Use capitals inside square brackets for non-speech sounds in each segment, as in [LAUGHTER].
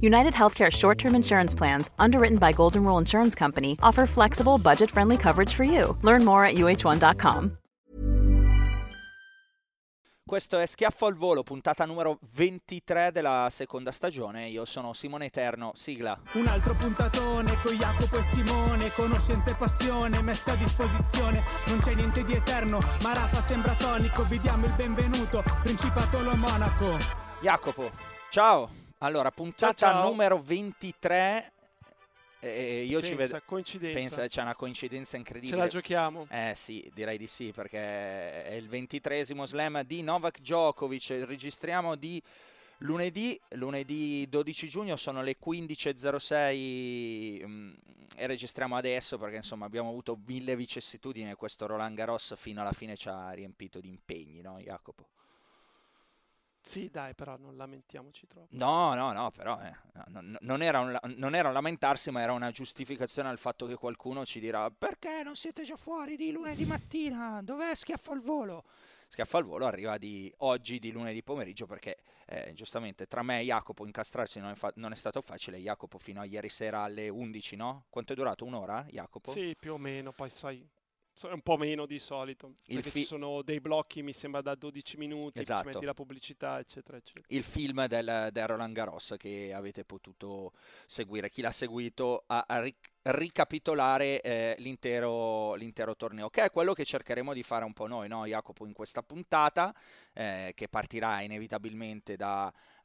United Healthcare short term insurance plans, underwritten by Golden Rule Insurance Company, offer flexible, budget friendly coverage for you. Learn more at uh1.com. Questo è Schiaffo al volo, puntata numero 23 della seconda stagione. Io sono Simone Eterno, sigla. Un altro puntatone con Jacopo e Simone, conoscenza e passione messa a disposizione. Non c'è niente di eterno, ma Rafa sembra tonico. Vi diamo il benvenuto, Principato lo Monaco. Jacopo, ciao. Allora, puntata Ciao, ciao. numero 23. Eh, io ci Pensa, vedo. coincidenza. Pensa, c'è una coincidenza Ce incredibile. la giochiamo. Eh sì, direi di sì, perché è il ventitresimo slam di Novak Djokovic. Registriamo di lunedì, lunedì 12 giugno, sono le 15.06 mm, e registriamo adesso perché insomma abbiamo avuto mille vicissitudini e questo Roland Garros fino alla fine ci ha riempito di impegni, no Jacopo? Sì, dai, però non lamentiamoci troppo. No, no, no, però eh, non, non era un, non era un lamentarsi, ma era una giustificazione al fatto che qualcuno ci dirà perché non siete già fuori di lunedì mattina? Dov'è Schiaffo al volo? Schiaffo al volo arriva di oggi, di lunedì pomeriggio, perché eh, giustamente tra me e Jacopo incastrarsi non è, fa- non è stato facile. Jacopo fino a ieri sera alle 11, no? Quanto è durato? Un'ora, Jacopo? Sì, più o meno, poi sai, un po' meno di solito. Il perché fi- ci sono dei blocchi, mi sembra, da 12 minuti, Esatto. ci metti la pubblicità, eccetera, eccetera. il film del, del Roland Garros che avete potuto seguire. Chi l'ha seguito a, a ric- ricapitolare eh, l'intero, l'intero torneo, che è quello che cercheremo di fare un po' noi, no, Jacopo, in questa puntata, eh, che partirà inevitabilmente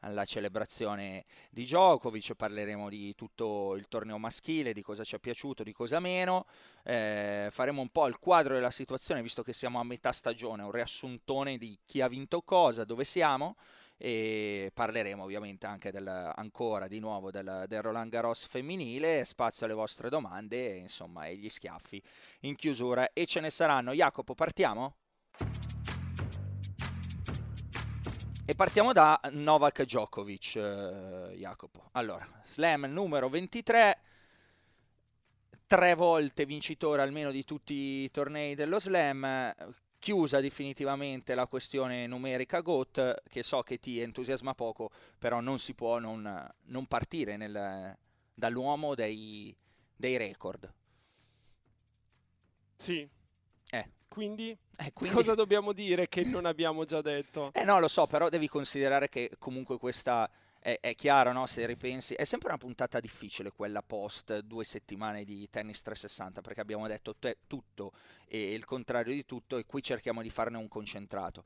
dalla celebrazione di Djokovic, parleremo di tutto il torneo maschile, di cosa ci è piaciuto, di cosa meno, eh, faremo un po' il quadro della situazione, visto che siamo a metà stagione, un riassuntone di chi ha vinto cosa, dove siamo e parleremo ovviamente anche del, ancora di nuovo del, del Roland Garros femminile, spazio alle vostre domande, insomma, e gli schiaffi in chiusura e ce ne saranno. Jacopo, partiamo? E partiamo da Novak Djokovic, eh, Jacopo. Allora, slam numero 23, tre volte vincitore almeno di tutti i tornei dello slam, chiusa definitivamente la questione numerica GOAT, che so che ti entusiasma poco, però non si può non, non partire nel- dall'uomo dei, dei record. Sì. Eh. Quindi, Eh, [LAUGHS] quindi- cosa dobbiamo dire che non abbiamo già detto? [LAUGHS] Eh no, lo so, però devi considerare che comunque questa è, è chiaro, no? Se ripensi, è sempre una puntata difficile quella post due settimane di Tennis 360 perché abbiamo detto te- tutto e il contrario di tutto e qui cerchiamo di farne un concentrato.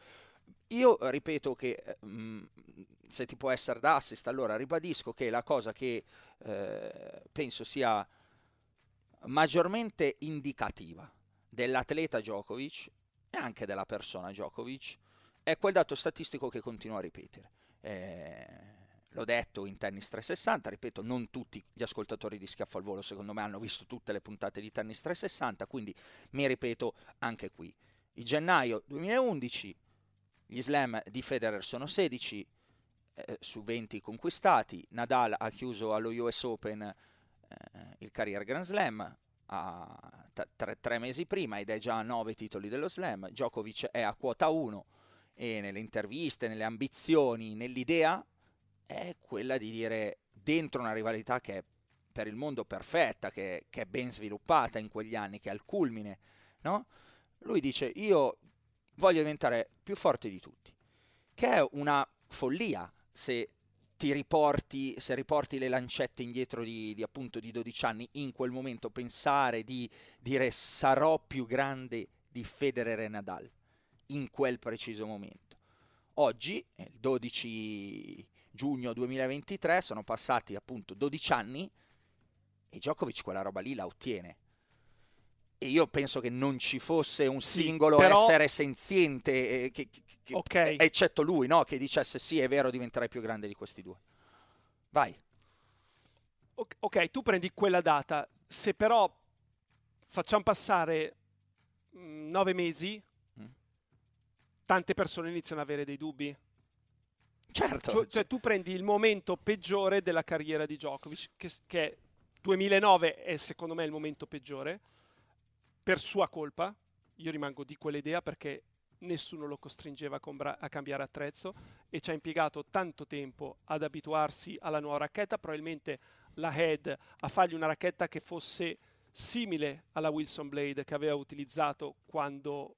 Io ripeto che eh, mh, se ti può essere da assist, allora ribadisco che la cosa che eh, penso sia maggiormente indicativa dell'atleta Djokovic e anche della persona Djokovic è quel dato statistico che continuo a ripetere. Eh, l'ho detto in Tennis 360, ripeto, non tutti gli ascoltatori di Schiaffo al Volo secondo me hanno visto tutte le puntate di Tennis 360, quindi mi ripeto anche qui. Il gennaio 2011 gli slam di Federer sono 16 eh, su 20 conquistati, Nadal ha chiuso allo US Open eh, il Career Grand Slam a t- tre, tre mesi prima ed è già a 9 titoli dello Slam, Djokovic è a quota 1 e nelle interviste, nelle ambizioni, nell'idea è quella di dire dentro una rivalità che è per il mondo perfetta, che, che è ben sviluppata in quegli anni, che è al culmine, no? Lui dice io voglio diventare più forte di tutti, che è una follia se ti riporti, se riporti le lancette indietro di, di appunto di 12 anni, in quel momento pensare di dire sarò più grande di Federer e Nadal, in quel preciso momento. Oggi, il 12 giugno 2023, sono passati appunto 12 anni e Djokovic quella roba lì la ottiene. E io penso che non ci fosse un Sì, singolo però- essere senziente, eh, che- che- che- Ok. eccetto lui, no? che dicesse sì, è vero, diventerai più grande di questi due. Vai. Ok, tu prendi quella data, se però facciamo passare mm, nove mesi, Mm. tante persone iniziano ad avere dei dubbi. Certo. Cioè, cioè, tu prendi il momento peggiore della carriera di Djokovic, che, che è 2009 è secondo me il momento peggiore, per sua colpa. Io rimango di quell'idea perché nessuno lo costringeva a, cambiare attrezzo e ci ha impiegato tanto tempo ad abituarsi alla nuova racchetta, probabilmente la Head a fargli una racchetta che fosse simile alla Wilson Blade che aveva utilizzato quando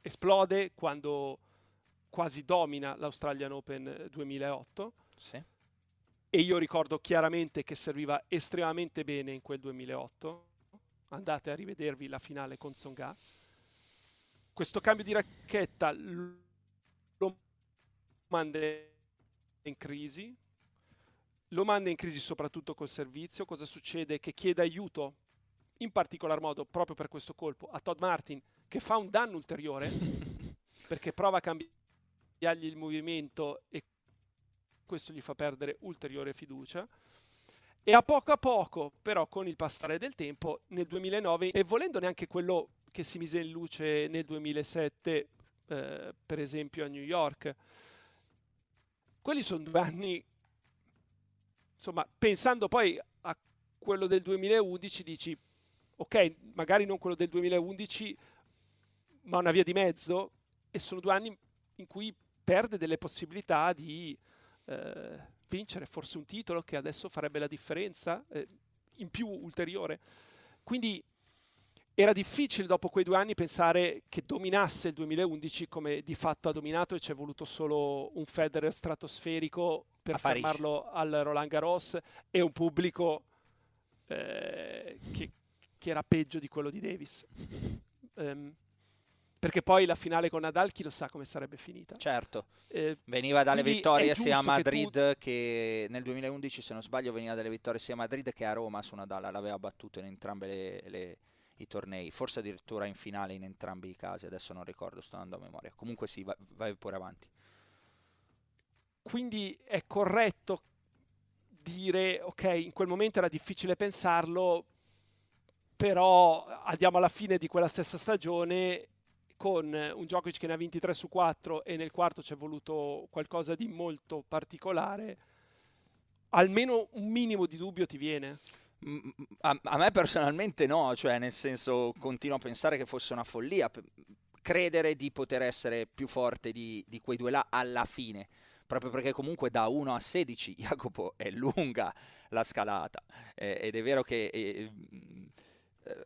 esplode, quando quasi domina l'Australian Open 2008 Sì. e io ricordo chiaramente che serviva estremamente bene in quel 2008. Andate a rivedervi la finale con Tsonga. Questo cambio di racchetta lo manda in crisi. Lo manda in crisi soprattutto col servizio. Cosa succede? Che chiede aiuto, in particolar modo proprio per questo colpo, a Todd Martin, che fa un danno ulteriore [LAUGHS] perché prova a cambiargli il movimento e questo gli fa perdere ulteriore fiducia. E a poco a poco, però con il passare del tempo, nel 2009, e volendo neanche quello che si mise in luce nel 2007, eh, per esempio a New York, quelli sono due anni, insomma, pensando poi a quello del 2011, dici, ok, magari non quello del 2011, ma una via di mezzo, e sono due anni in cui perde delle possibilità di eh, vincere forse un titolo che adesso farebbe la differenza eh, in più ulteriore. Quindi era difficile dopo quei due anni pensare che dominasse il 2011 come di fatto ha dominato e ci è voluto solo un Federer stratosferico per fermarlo al Roland Garros e un pubblico eh, che, che era peggio di quello di Davis. Ehm, perché poi la finale con Nadal chi lo sa come sarebbe finita. Certo. Eh, Veniva dalle vittorie sia a giusto che tu- Madrid che, nel 2011, se non sbaglio, veniva dalle vittorie sia a Madrid che a Roma su Nadal. L'aveva battuto in entrambi i tornei, forse addirittura in finale in entrambi i casi. Adesso non ricordo, sto andando a memoria. Comunque sì, va- vai pure avanti. quindi è corretto dire, ok, in quel momento era difficile pensarlo, però andiamo alla fine di quella stessa stagione con un Djokovic che ne ha 23 su 4 e nel quarto ci è voluto qualcosa di molto particolare, almeno un minimo di dubbio ti viene. Mm, mm, A, a me personalmente no, cioè nel senso continuo a pensare che fosse una follia credere di poter essere più forte di, di quei due là alla fine, proprio perché comunque da 1 a 16 [LAUGHS] Jacopo è lunga la scalata eh, ed è vero che eh, mm, eh,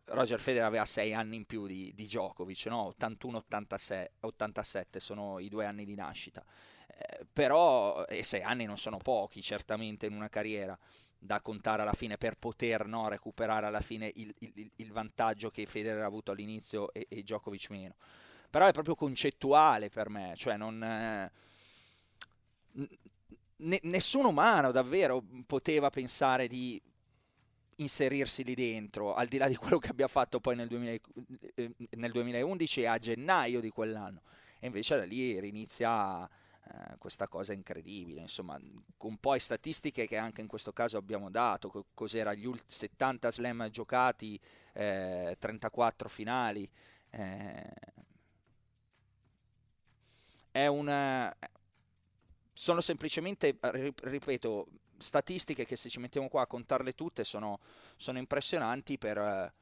Roger Federer aveva 6 anni in più di, di Djokovic, no? 81-87 sono i due anni di nascita, Eh, però e 6 anni non sono pochi certamente in una carriera da contare alla fine per poter no, recuperare alla fine il, il- il vantaggio che Federer ha avuto all'inizio e, e Djokovic meno. Però è proprio concettuale per me, cioè non... eh, n- ne- nessun umano davvero poteva pensare di inserirsi lì dentro, al di là di [LAUGHS] quello che abbia fatto poi nel, 2000 eh, nel 2011 e a gennaio di quell'anno. E invece da lì rinizia eh, questa cosa incredibile, insomma, con poi statistiche che anche in questo caso abbiamo dato, co- cos'era gli ult- 70 slam giocati, eh, 34 finali. eh, è un... eh, sono semplicemente, ri- ripeto, statistiche che se ci mettiamo qua a contarle tutte sono, sono impressionanti per,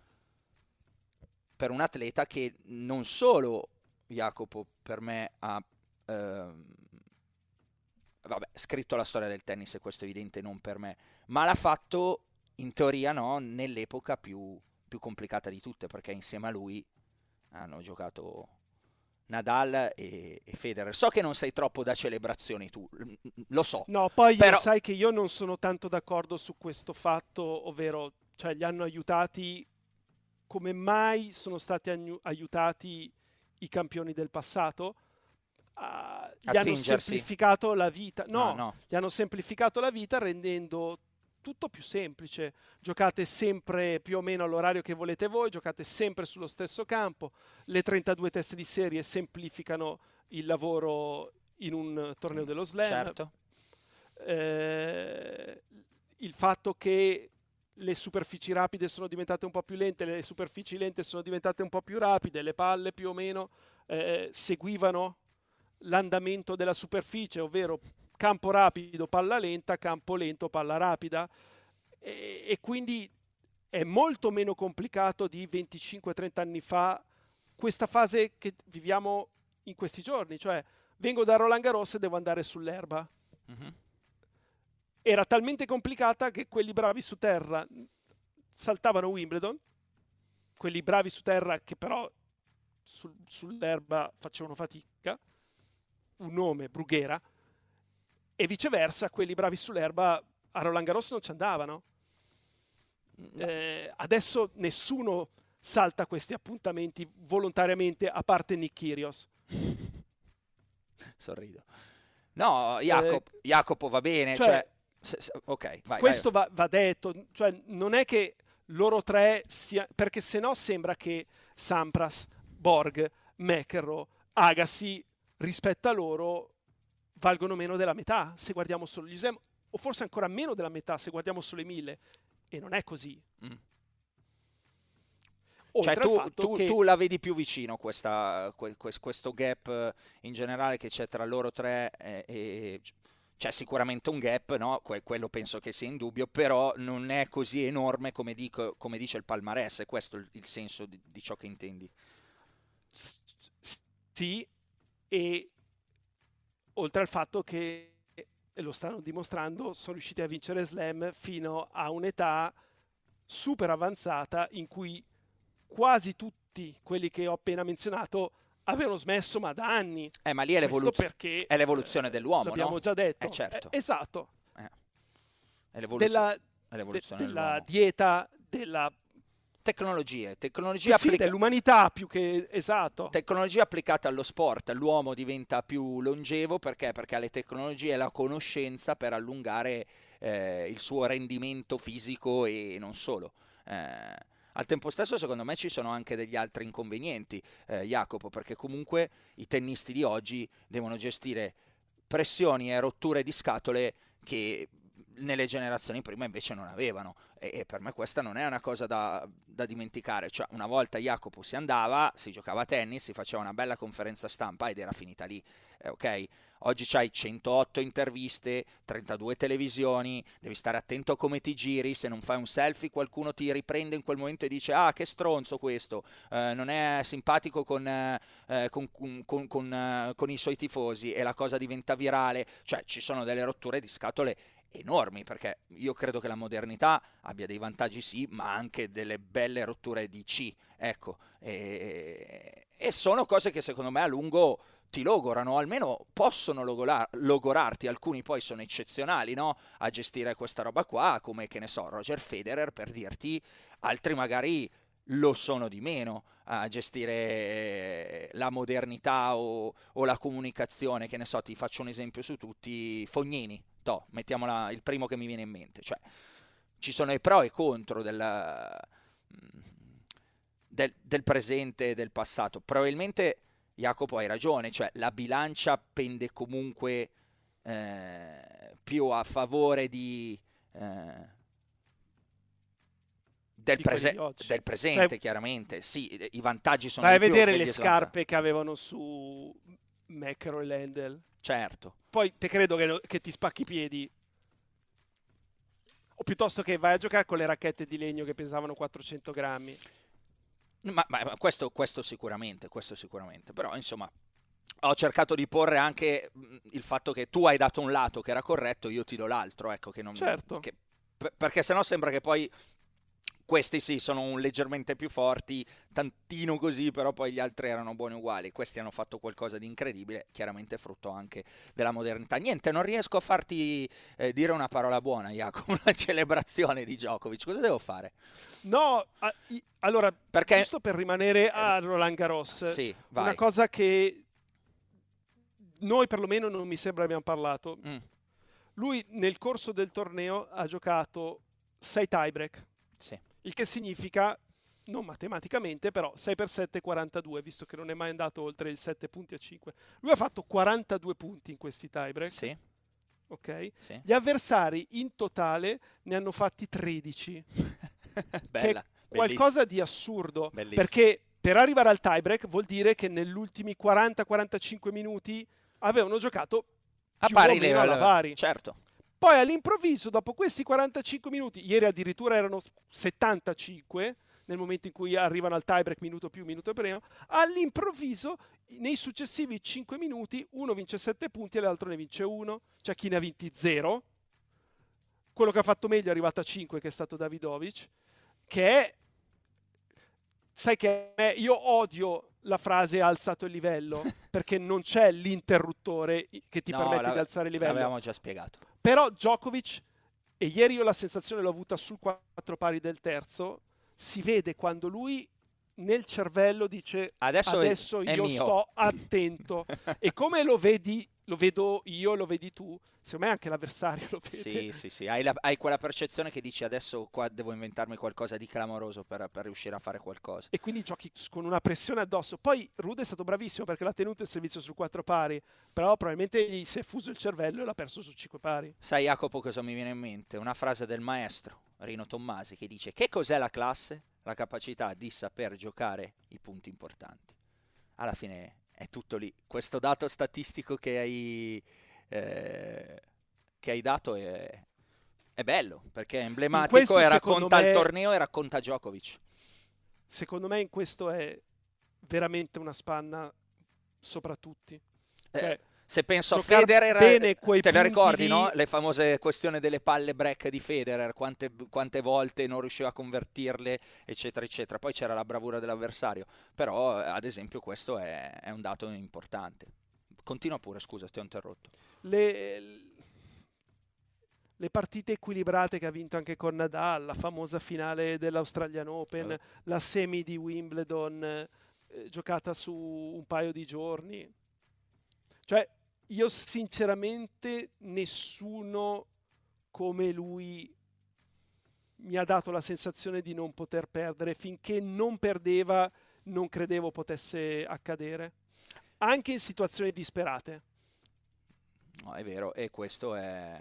per un atleta che non solo Jacopo per me ha ehm, vabbè, scritto la storia del tennis e questo è evidente non per me, ma l'ha fatto in teoria no, nell'epoca più, più complicata di tutte perché insieme a lui hanno giocato Nadal e, e Federer. So che non sei troppo da celebrazioni tu, lo so. No, poi Però- sai che io non sono tanto d'accordo su questo fatto, ovvero, cioè, li hanno aiutati come mai sono stati agnu- aiutati i campioni del passato? Ah, gli hanno semplificato la vita. No, Ah, no. gli hanno semplificato la vita rendendo tutto più semplice. Giocate sempre più o meno all'orario che volete voi, giocate sempre sullo stesso campo. Le 32 teste di serie semplificano il lavoro in un torneo dello slam. Certo. Eh, il fatto che le superfici rapide sono diventate un po' più lente, le superfici lente sono diventate un po' più rapide, le palle più o meno eh, seguivano l'andamento della superficie, ovvero campo rapido, palla lenta, campo lento, palla rapida. E, e quindi è molto meno complicato di 25-30 anni fa questa fase che viviamo in questi giorni, cioè vengo da Roland Garros e devo andare sull'erba. Mm-hmm. Era talmente complicata che quelli bravi su terra saltavano Wimbledon, quelli bravi su terra che però sul, sull'erba facevano fatica, un nome, Brughera, e viceversa, quelli bravi sull'erba a Roland Garros non ci andavano. Eh, adesso nessuno salta questi appuntamenti volontariamente, a parte Nick Kyrgios. [LAUGHS] Sorrido. No, Jacopo, eh, Jacopo va bene, cioè, cioè, se, se, ok, vai, Questo vai. Va, va, detto, cioè non è che loro tre sia perché se no sembra che Sampras, Borg, McEnroe, Agassi rispetto a loro valgono meno della metà se guardiamo solo gli Slam, o forse ancora meno della metà se guardiamo solo i mille. E non è così. Mm. Cioè tu, tu, che... tu, la vedi più vicino questa, questo gap eh, in generale che c'è tra loro tre e, e c'è sicuramente un gap, no? que- quello penso che sia in dubbio, però non è così enorme come, dico, come dice il palmarès, è questo il, il senso di, di, ciò che intendi. Sì, e oltre al fatto che, e lo stanno dimostrando, sono riusciti a vincere Slam fino a un'età super avanzata in cui quasi tutti quelli che ho appena menzionato avevano smesso ma da anni. Eh, ma lì è, l'evoluz- perché, è l'evoluzione dell'uomo, l'abbiamo no? già detto. Eh, certo. Eh, esatto. Eh. È l'evoluzione, della, l'evoluzione de- della dieta, della Tecnologie, tecnologia sì, applica- dell'umanità più che esatto. Tecnologia applicata allo sport, l'uomo diventa più longevo perché? Perché ha le tecnologie e la conoscenza per allungare eh, il suo rendimento fisico e non solo. Eh, al tempo stesso, secondo me, ci sono anche degli altri inconvenienti, eh, Jacopo, perché comunque i tennisti di oggi devono gestire pressioni e rotture di scatole che nelle generazioni prima invece non avevano. E, e, per me questa non è una cosa da, da, dimenticare, cioè una volta Jacopo si andava, si giocava a tennis, si faceva una bella conferenza stampa ed era finita lì, eh, ok? Oggi c'hai 108 interviste, 32 televisioni, devi stare attento a come ti giri, se non fai un selfie qualcuno ti riprende in quel momento e dice ah che stronzo questo, eh, non è simpatico con, eh, con, con, con i suoi tifosi e la cosa diventa virale, cioè ci sono delle rotture di scatole enormi perché io credo che la modernità abbia dei vantaggi sì ma anche delle belle rotture di C ecco. E, e sono cose che secondo me a lungo ti logorano, almeno possono logorar- logorarti, alcuni poi sono eccezionali no? a gestire questa roba qua, come che ne so, Roger Federer per dirti, altri magari lo sono di meno a gestire la modernità o, o la comunicazione, che ne so, ti faccio un esempio su tutti, Fognini, to, mettiamola il primo che mi viene in mente, cioè ci sono i pro e i contro del, del, del presente e del passato. Probabilmente Jacopo hai ragione, cioè la bilancia pende comunque eh, più a favore di... Eh, del, prese- del, presente, cioè, chiaramente. Sì, i vantaggi sono Vai a vedere le scarpe che avevano su Macro e. Certo. Poi te credo che, che, ti spacchi i piedi. O piuttosto che vai a giocare con le racchette di legno che pesavano 400 grammi. Ma, ma questo, questo, sicuramente, questo sicuramente. Però, insomma, ho cercato di porre anche il fatto che tu hai dato un lato che era corretto, io ti do l'altro. Ecco, che non, certo. Che, perché sennò sembra che poi questi sì, sono leggermente più forti, tantino così, però poi gli altri erano buoni uguali. Questi hanno fatto qualcosa di incredibile, chiaramente frutto anche della modernità. Niente, non riesco a farti eh, dire una parola buona, Jacopo, [LAUGHS] una celebrazione di Djokovic. Cosa devo fare? No, a, i, allora, Perché... giusto per rimanere a Roland Garros, sì, una cosa che noi perlomeno non mi sembra abbiamo parlato. Mm. Lui nel corso del torneo ha giocato 6 tiebreak, Sì. Il che significa, non matematicamente, però 6 per 7 42, visto che non è mai andato oltre il 7 punti a 5. Lui ha fatto 42 punti in questi tiebreak, Sì. ok? Sì. Gli avversari in totale ne hanno fatti 13, [LAUGHS] Bella. è qualcosa di assurdo, Bellissimo. perché per arrivare al tiebreak vuol dire che negli ultimi 40-45 minuti avevano giocato A pari o meno alla livello. pari. Certo. Poi all'improvviso, dopo questi 45 minuti, ieri addirittura erano 75, nel momento in cui arrivano al tiebreak minuto più, minuto prima, all'improvviso, nei successivi 5 minuti, uno vince 7 punti e l'altro ne vince 1, cioè chi ne ha vinti 0. Quello che ha fatto meglio è arrivato a 5, che è stato Davidovic, che è... Sai che io odio la frase ha alzato il livello, [LAUGHS] perché non c'è l'interruttore che ti No, permette di alzare il livello. L'avevamo già spiegato. Però Djokovic, e ieri io la sensazione l'ho avuta sul quattro pari del terzo, si vede quando lui nel cervello dice Adesso adesso io mio." sto attento. [LAUGHS] e come lo vedi, lo vedo io, lo vedi tu, secondo me anche l'avversario [LAUGHS] lo vede. Sì, sì, sì. Hai, la- hai quella percezione che dici adesso qua devo inventarmi qualcosa di clamoroso per, per riuscire a fare qualcosa. E quindi giochi con una pressione addosso. Poi Rude è stato bravissimo perché l'ha tenuto il servizio su quattro pari, però probabilmente gli si è fuso il cervello e l'ha perso su cinque pari. Sai Jacopo cosa mi viene in mente? Una frase del maestro Rino Tommasi che dice che cos'è la classe? La capacità di saper giocare i punti importanti. Alla fine è tutto lì. Questo dato statistico che hai, eh, che hai dato è, è bello perché è emblematico e racconta me- il torneo e racconta Djokovic. Secondo me in questo è veramente una spanna sopra tutti. Eh, Cioè, se penso a giocar Federer, bene quei te le ricordi, lì- no? Le famose questioni delle palle break di Federer, quante, quante volte non riusciva a convertirle, eccetera, eccetera. Poi c'era la bravura dell'avversario, però eh, ad esempio questo è, è un dato importante. Continua pure, scusa, ti ho interrotto. le, le partite equilibrate che ha vinto anche con Nadal, la famosa finale dell'Australian Open, Eh. la semi di Wimbledon eh, giocata su un paio di giorni. Cioè, io sinceramente nessuno come lui mi ha dato la sensazione di non poter perdere. Finché non perdeva, non credevo potesse accadere. Anche in situazioni disperate. No, è vero, e questo è...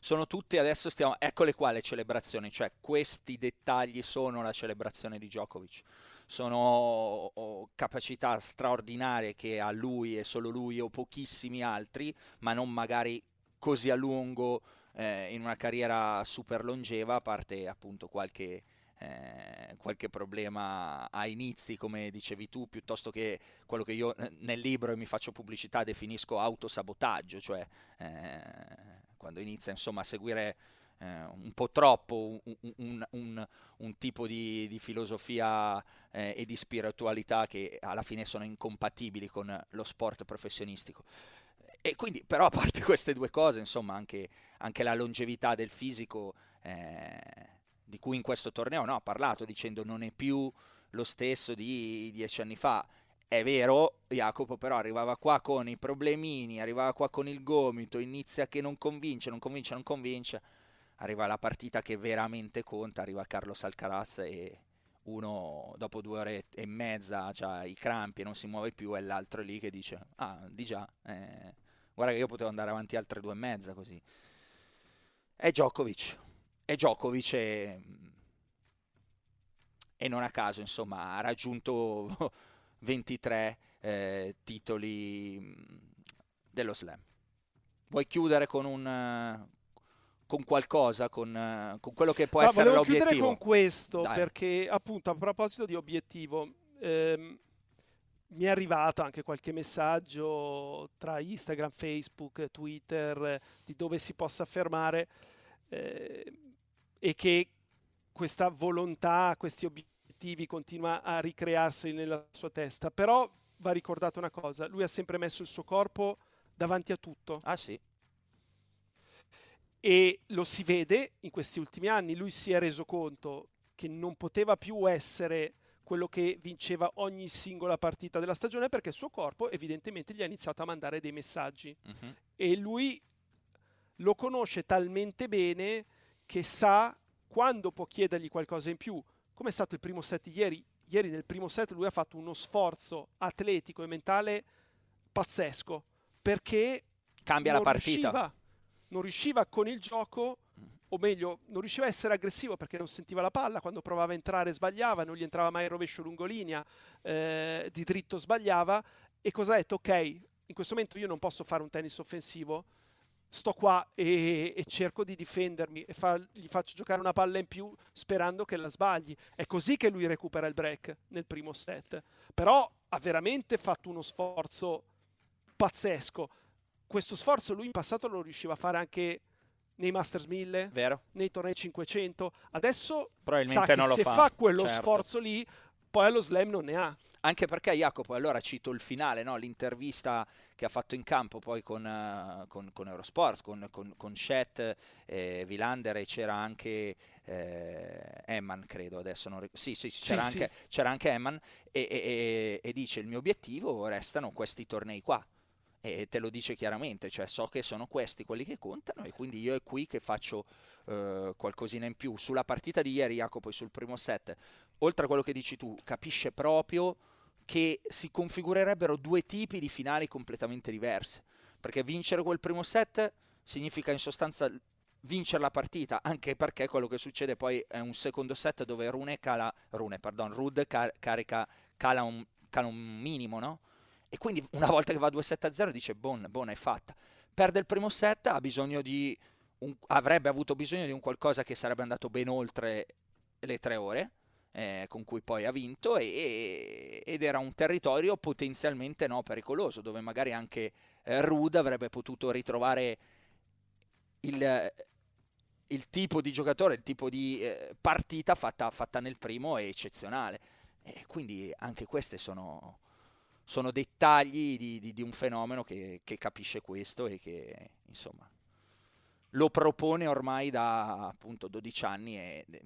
Sono tutti, adesso stiamo... Eccole qua le celebrazioni, cioè questi dettagli sono la celebrazione di Djokovic. Sono capacità straordinarie che ha lui e solo lui o pochissimi altri, ma non magari così a lungo eh, in una carriera super longeva, a parte appunto qualche, eh, qualche problema a inizi, come dicevi tu, piuttosto che quello che io eh, nel libro e mi faccio pubblicità definisco autosabotaggio, cioè eh, quando inizia insomma a seguire eh, un po' troppo un, un- un- un tipo di, di filosofia eh, e di spiritualità che alla fine sono incompatibili con lo sport professionistico. E quindi, però, a parte queste due cose, insomma, anche, anche la longevità del fisico, eh, di cui in questo torneo no, ha parlato, dicendo non è più lo stesso di dieci anni fa. È vero, Jacopo però arrivava qua con i problemini, arrivava qua con il gomito, inizia che non convince, non convince, non convince, arriva la partita che veramente conta, arriva Carlos Alcaraz e uno dopo due ore e mezza ha i crampi e non si muove più e l'altro è lì che dice, ah, di già, eh, guarda che io potevo andare avanti altre due e mezza così. È Djokovic, è Djokovic e, e non a caso, insomma, ha raggiunto [LAUGHS] 23 eh, titoli mh, dello slam. Vuoi chiudere con un con qualcosa, con, eh, con quello che può No, essere volevo chiudere l'obiettivo? con questo Dai. perché appunto a proposito di obiettivo ehm, mi è arrivato anche qualche messaggio tra Instagram, Facebook, Twitter di dove si possa fermare eh, e che questa volontà, questi obiettivi continua a ricrearsi nella sua testa. Però va ricordato una cosa, lui ha sempre messo il suo corpo davanti a tutto Ah sì, e lo si vede in questi ultimi anni, lui si è reso conto che non poteva più essere quello che vinceva ogni singola partita della stagione perché il suo corpo evidentemente gli ha iniziato a mandare dei messaggi mhm. e lui lo conosce talmente bene che sa quando può chiedergli qualcosa in più. Come è stato il primo set ieri? Ieri nel primo set lui ha fatto uno sforzo atletico e mentale pazzesco perché cambia la partita. Riusciva, non riusciva con il gioco o meglio, non riusciva a essere aggressivo perché non sentiva la palla, quando provava a entrare sbagliava, non gli entrava mai il rovescio lungolinea, eh, di dritto sbagliava, e cosa ha detto? Ok, in questo momento io non posso fare un tennis offensivo, sto qua e, e cerco di difendermi e fa, gli faccio giocare una palla in più sperando che la sbagli. È così che lui recupera il break nel primo set. Però ha veramente fatto uno sforzo pazzesco. Questo sforzo lui in passato lo riusciva a fare anche nei Masters 1000, Vero. nei tornei 500. Adesso Probabilmente sa che non lo se fa, fa, quello certo. sforzo lì, poi allo slam non ne ha. Anche perché Jacopo, allora cito il finale, no? l'intervista che ha fatto in campo poi con, uh, con, con Eurosport, con, con, con Chet, eh, Vilander e c'era anche eh, Emman, credo adesso. Non ric- sì, sì, sì, c'era, Sì, anche, c'era anche Emman e, e- e- e dice il mio obiettivo restano questi tornei qua. E te lo dice chiaramente, cioè so che sono questi quelli che contano e quindi io è qui che faccio eh, qualcosina in più. Sulla partita di ieri, Jacopo, e sul primo set, oltre a quello che dici tu, capisce proprio che si configurerebbero due tipi di finali completamente diverse. Perché vincere quel primo set significa in sostanza vincere la partita, anche perché quello che succede poi è un secondo set dove Rune cala, Rune, pardon, Rud car- carica, cala un, cala un minimo, no? E quindi una volta che va 2-7-0 dice bon, buona è fatta. Perde il primo set, ha bisogno di un- avrebbe avuto bisogno di un qualcosa che sarebbe andato ben oltre le tre ore, eh, con cui poi ha vinto, e- ed era un territorio potenzialmente no, pericoloso, dove magari anche eh, Rud avrebbe potuto ritrovare il, il tipo di giocatore, il tipo di eh, partita fatta, fatta nel primo è eccezionale. E quindi anche queste sono, sono dettagli di, di- di un fenomeno che, che capisce questo e che insomma lo propone ormai da appunto 12 anni e e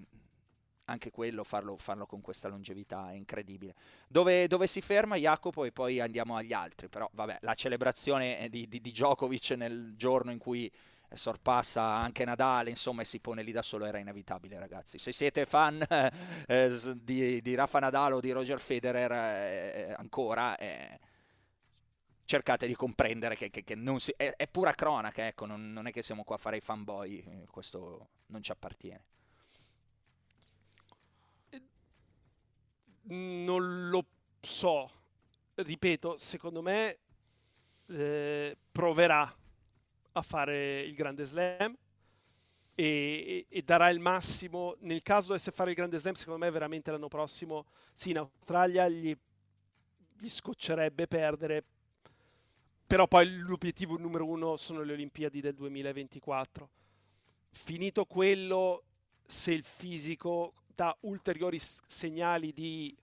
anche quello farlo, farlo con questa longevità è incredibile. Dove, dove si ferma Jacopo e poi andiamo agli altri, però vabbè, la celebrazione eh, di, di, di Djokovic nel giorno in cui eh, sorpassa anche Nadal, insomma, e si pone lì da solo era inevitabile, ragazzi. Se siete fan [LAUGHS] eh, di, di Rafa Nadal o di Roger Federer eh, ancora, eh, cercate di comprendere che, che- che si- è, è pura cronaca, ecco, non, non è che siamo qua a fare i fanboy, eh, questo non ci appartiene. Non lo so. Ripeto, secondo me eh, proverà a fare il grande slam e, e- darà il massimo. Nel caso dovesse fare il grande slam, secondo me veramente l'anno prossimo, sì, in Australia gli, gli scoccerebbe perdere, però poi l'obiettivo numero uno sono le Olimpiadi del 2024. Finito quello, se il fisico dà ulteriori segnali di,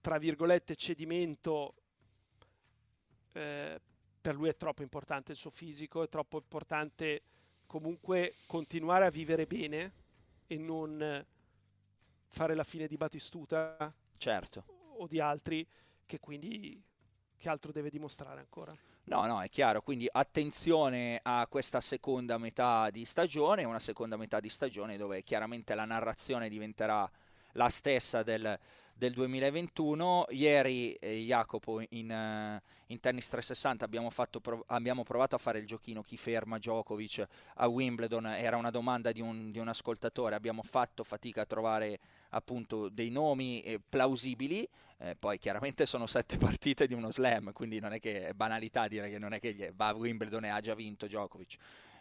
tra virgolette, cedimento, eh, per lui è troppo importante il suo fisico, è troppo importante comunque continuare a vivere bene e non eh, fare la fine di Batistuta Certo. o di altri che quindi che altro deve dimostrare ancora. No, no, è chiaro, quindi attenzione a questa seconda metà di stagione, una seconda metà di stagione dove chiaramente la narrazione diventerà la stessa del, del 2021. Ieri, eh, Jacopo, in, eh, in Tennis 360 abbiamo, prov- abbiamo provato a fare il giochino chi ferma Djokovic a Wimbledon, era una domanda di un, di un ascoltatore, abbiamo fatto fatica a trovare appunto dei nomi eh, plausibili, eh, poi chiaramente sono sette [LAUGHS] partite di uno slam, quindi non è che è banalità dire che non è che va a Wimbledon e ha già vinto Djokovic,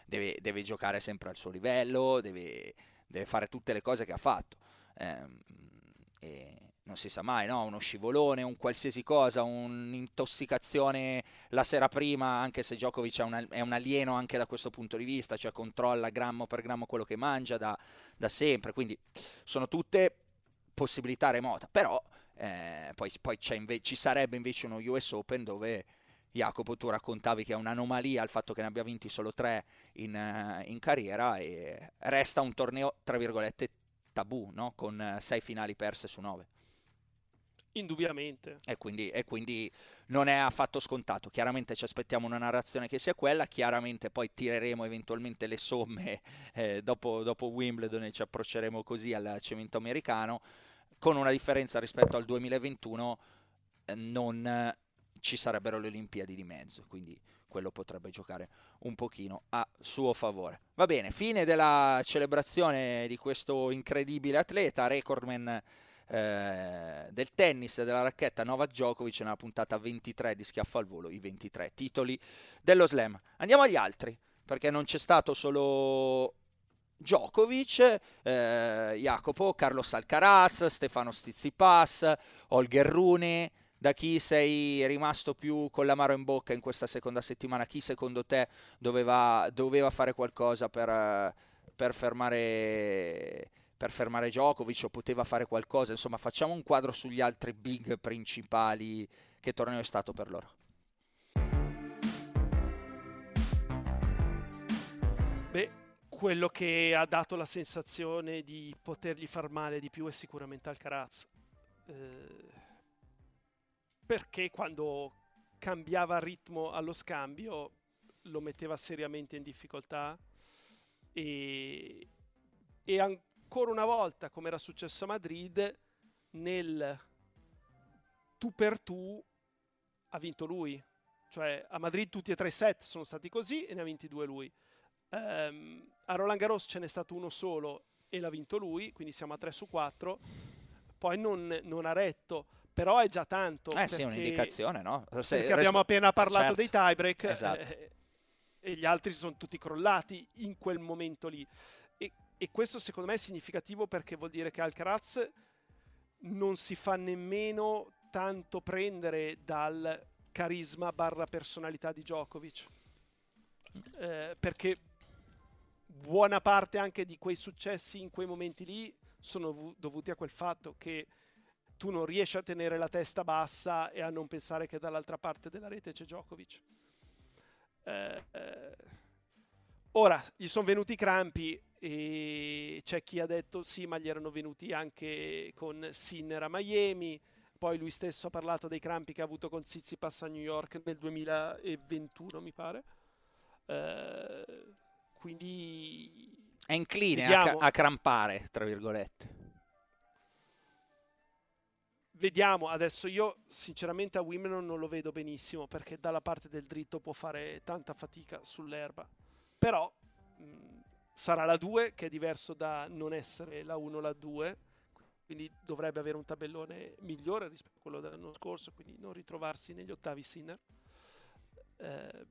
deve, deve giocare sempre al suo livello, deve, deve fare tutte le cose che ha fatto. Ehm, e non si sa mai, no? Uno scivolone, un qualsiasi cosa, un'intossicazione la sera prima, anche se Djokovic è un, è un alieno anche da questo punto di vista, cioè controlla grammo per grammo quello che mangia da, da sempre, quindi sono tutte possibilità remota, però eh, poi, poi inve- ci sarebbe invece uno US Open dove Jacopo tu raccontavi che è un'anomalia il fatto che ne abbia vinti solo tre in, eh, in carriera e resta un torneo tra virgolette tabù, no? con eh, sei finali perse su nove. Indubbiamente. E quindi, e quindi, non è affatto scontato. Chiaramente ci aspettiamo una narrazione che sia quella, chiaramente poi tireremo eventualmente le somme [LAUGHS] eh, dopo, dopo, Wimbledon e ci approcceremo così al cemento americano, con una differenza rispetto al 2021, eh, non ci sarebbero le Olimpiadi di mezzo, quindi quello potrebbe giocare un pochino a suo favore. Va bene, fine della celebrazione di questo incredibile atleta, recordman eh, del tennis e della racchetta Novak Djokovic nella puntata 23 di Schiaffo al Volo, i 23 titoli dello slam. Andiamo agli altri, perché non c'è stato solo Djokovic, eh, Jacopo, Carlos Alcaraz, Stefano Stizipas, Holger Rune, da chi sei rimasto più con l'amaro in bocca in questa seconda settimana? Chi secondo te doveva, doveva fare qualcosa per, per, fermare, per fermare Djokovic o poteva fare qualcosa? Insomma, facciamo un quadro sugli altri big principali. Che torneo è stato per loro? Beh, quello che ha dato la sensazione di potergli far male di più è sicuramente Alcaraz. Eh, perché quando cambiava ritmo allo scambio lo metteva seriamente in difficoltà e, e ancora una volta, come era successo a Madrid, nel tu per tu ha vinto lui. Cioè a Madrid tutti e tre i set sono stati così e ne ha vinti due lui. Um, a Roland Garros ce n'è stato uno solo e l'ha vinto lui, quindi siamo a 3 su 4. Poi non, non ha retto però è già tanto. Eh sì, è un'indicazione, no? Se, perché abbiamo appena parlato certo. dei tiebreak esatto. eh, e gli altri sono tutti crollati in quel momento lì. E, questo secondo me è significativo perché vuol dire che Alcaraz non si fa nemmeno tanto prendere dal carisma barra personalità di Djokovic. Eh, perché buona parte anche di quei successi in quei momenti lì sono dovuti a quel fatto che tu non riesci a tenere la testa bassa e a non pensare che dall'altra parte della rete c'è Djokovic. Eh, eh, ora, gli sono venuti i crampi e c'è chi ha detto sì, ma gli erano venuti anche con Sinner a Miami. Poi lui stesso ha parlato dei crampi che ha avuto con Tsitsipas a New York nel 2021, mi pare. Eh, quindi... È incline a, a crampare, tra virgolette vediamo adesso io sinceramente a Wimbledon non lo vedo benissimo perché dalla parte del dritto può fare tanta fatica sull'erba però mh, sarà la 2 che è diverso da non essere la 1 la 2 quindi dovrebbe avere un tabellone migliore rispetto a quello dell'anno scorso quindi non ritrovarsi negli ottavi Sinner. Eh,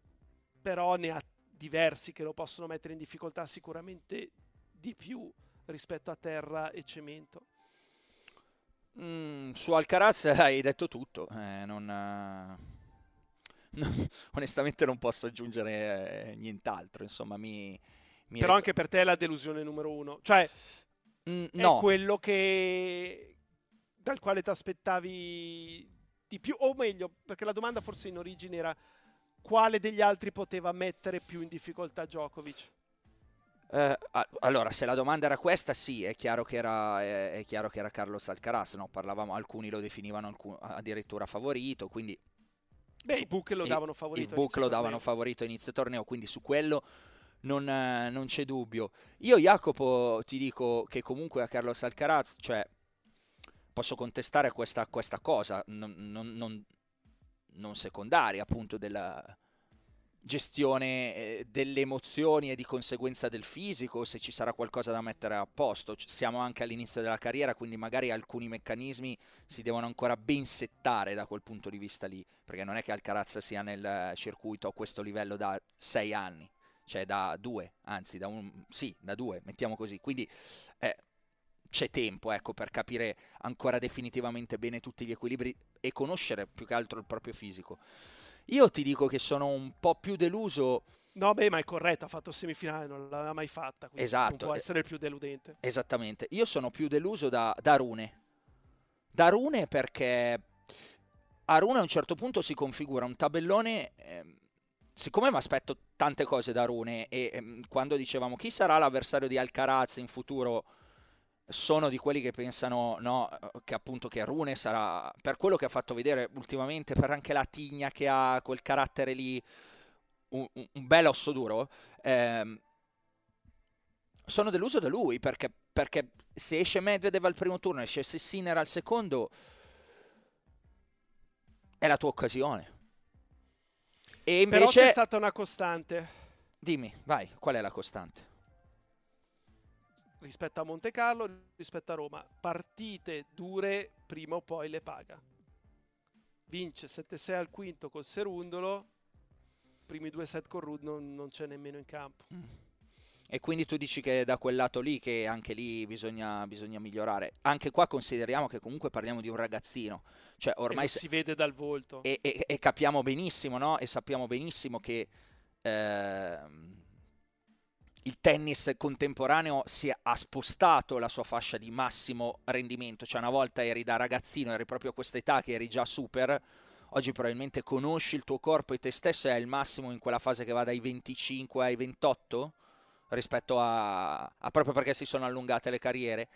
però ne ha diversi che lo possono mettere in difficoltà sicuramente di più rispetto a terra e cemento. Mm, su Alcaraz [LAUGHS] hai detto tutto, eh, non, no, onestamente non posso aggiungere eh, nient'altro, insomma mi, mi Però anche per te è la delusione numero uno, cioè mm, no. è quello che dal quale ti aspettavi di più, o meglio, perché la domanda forse in origine era quale degli altri poteva mettere più in difficoltà Djokovic? Eh, allora, se la domanda era questa, sì, è chiaro che era, è, è chiaro che era Carlos Alcaraz, no? Parlavamo, alcuni lo definivano alcun, addirittura favorito, quindi... Beh, su, i book lo davano favorito. Il book lo davano favorito inizio torneo, quindi su quello non, non, c'è dubbio. Io, Jacopo, ti dico che comunque a Carlos Alcaraz, cioè, posso contestare questa, questa cosa, non, non, non secondaria, appunto, della gestione eh, delle emozioni e di conseguenza del fisico, se ci sarà qualcosa da mettere a posto. Siamo anche all'inizio della carriera, quindi magari alcuni meccanismi si devono ancora ben settare da quel punto di vista lì, perché non è che Alcaraz sia nel circuito a questo livello da sei anni, cioè da due, anzi da un... sì, da due, mettiamo così. Quindi eh, c'è tempo ecco, per capire ancora definitivamente bene tutti gli equilibri e conoscere più che altro il proprio fisico. Io ti dico che sono un po' più deluso. No, beh, ma è corretto, ha fatto semifinale, non l'aveva mai fatta, esatto. non può essere il più deludente. Esattamente, io sono più deluso da, da Rune. Da Rune perché a Rune a un certo punto si configura un tabellone... Eh, siccome mi aspetto tante cose da Rune e eh, quando dicevamo chi sarà l'avversario di Alcaraz in futuro sono di quelli che pensano no, che appunto che Rune sarà, per quello che ha fatto vedere ultimamente, per anche la tigna che ha, quel carattere lì, un, un bel osso duro, ehm, sono deluso da lui perché, perché se esce Medvedev al primo turno, esce Sinner al secondo, è la tua occasione. E invece... Però c'è stata una costante. Dimmi, vai, qual è la costante? Rispetto a Monte Carlo, rispetto a Roma, partite dure prima o poi le paga. Vince 7-6 al quinto col Serundolo, primi due set con Rud non, non c'è nemmeno in campo. Mm. E quindi tu dici che da quel lato lì, che anche lì bisogna, bisogna migliorare. Anche qua consideriamo che comunque parliamo di un ragazzino. Cioè ormai si vede dal volto. E, e, e, capiamo benissimo, no? E sappiamo benissimo che eh, il tennis contemporaneo si ha spostato la sua fascia di massimo rendimento. Cioè una volta eri da ragazzino, eri proprio a questa età che eri già super. Oggi probabilmente conosci il tuo corpo e te stesso e è il massimo in quella fase che va dai 25 ai 28 rispetto a, a, proprio perché si sono allungate le carriere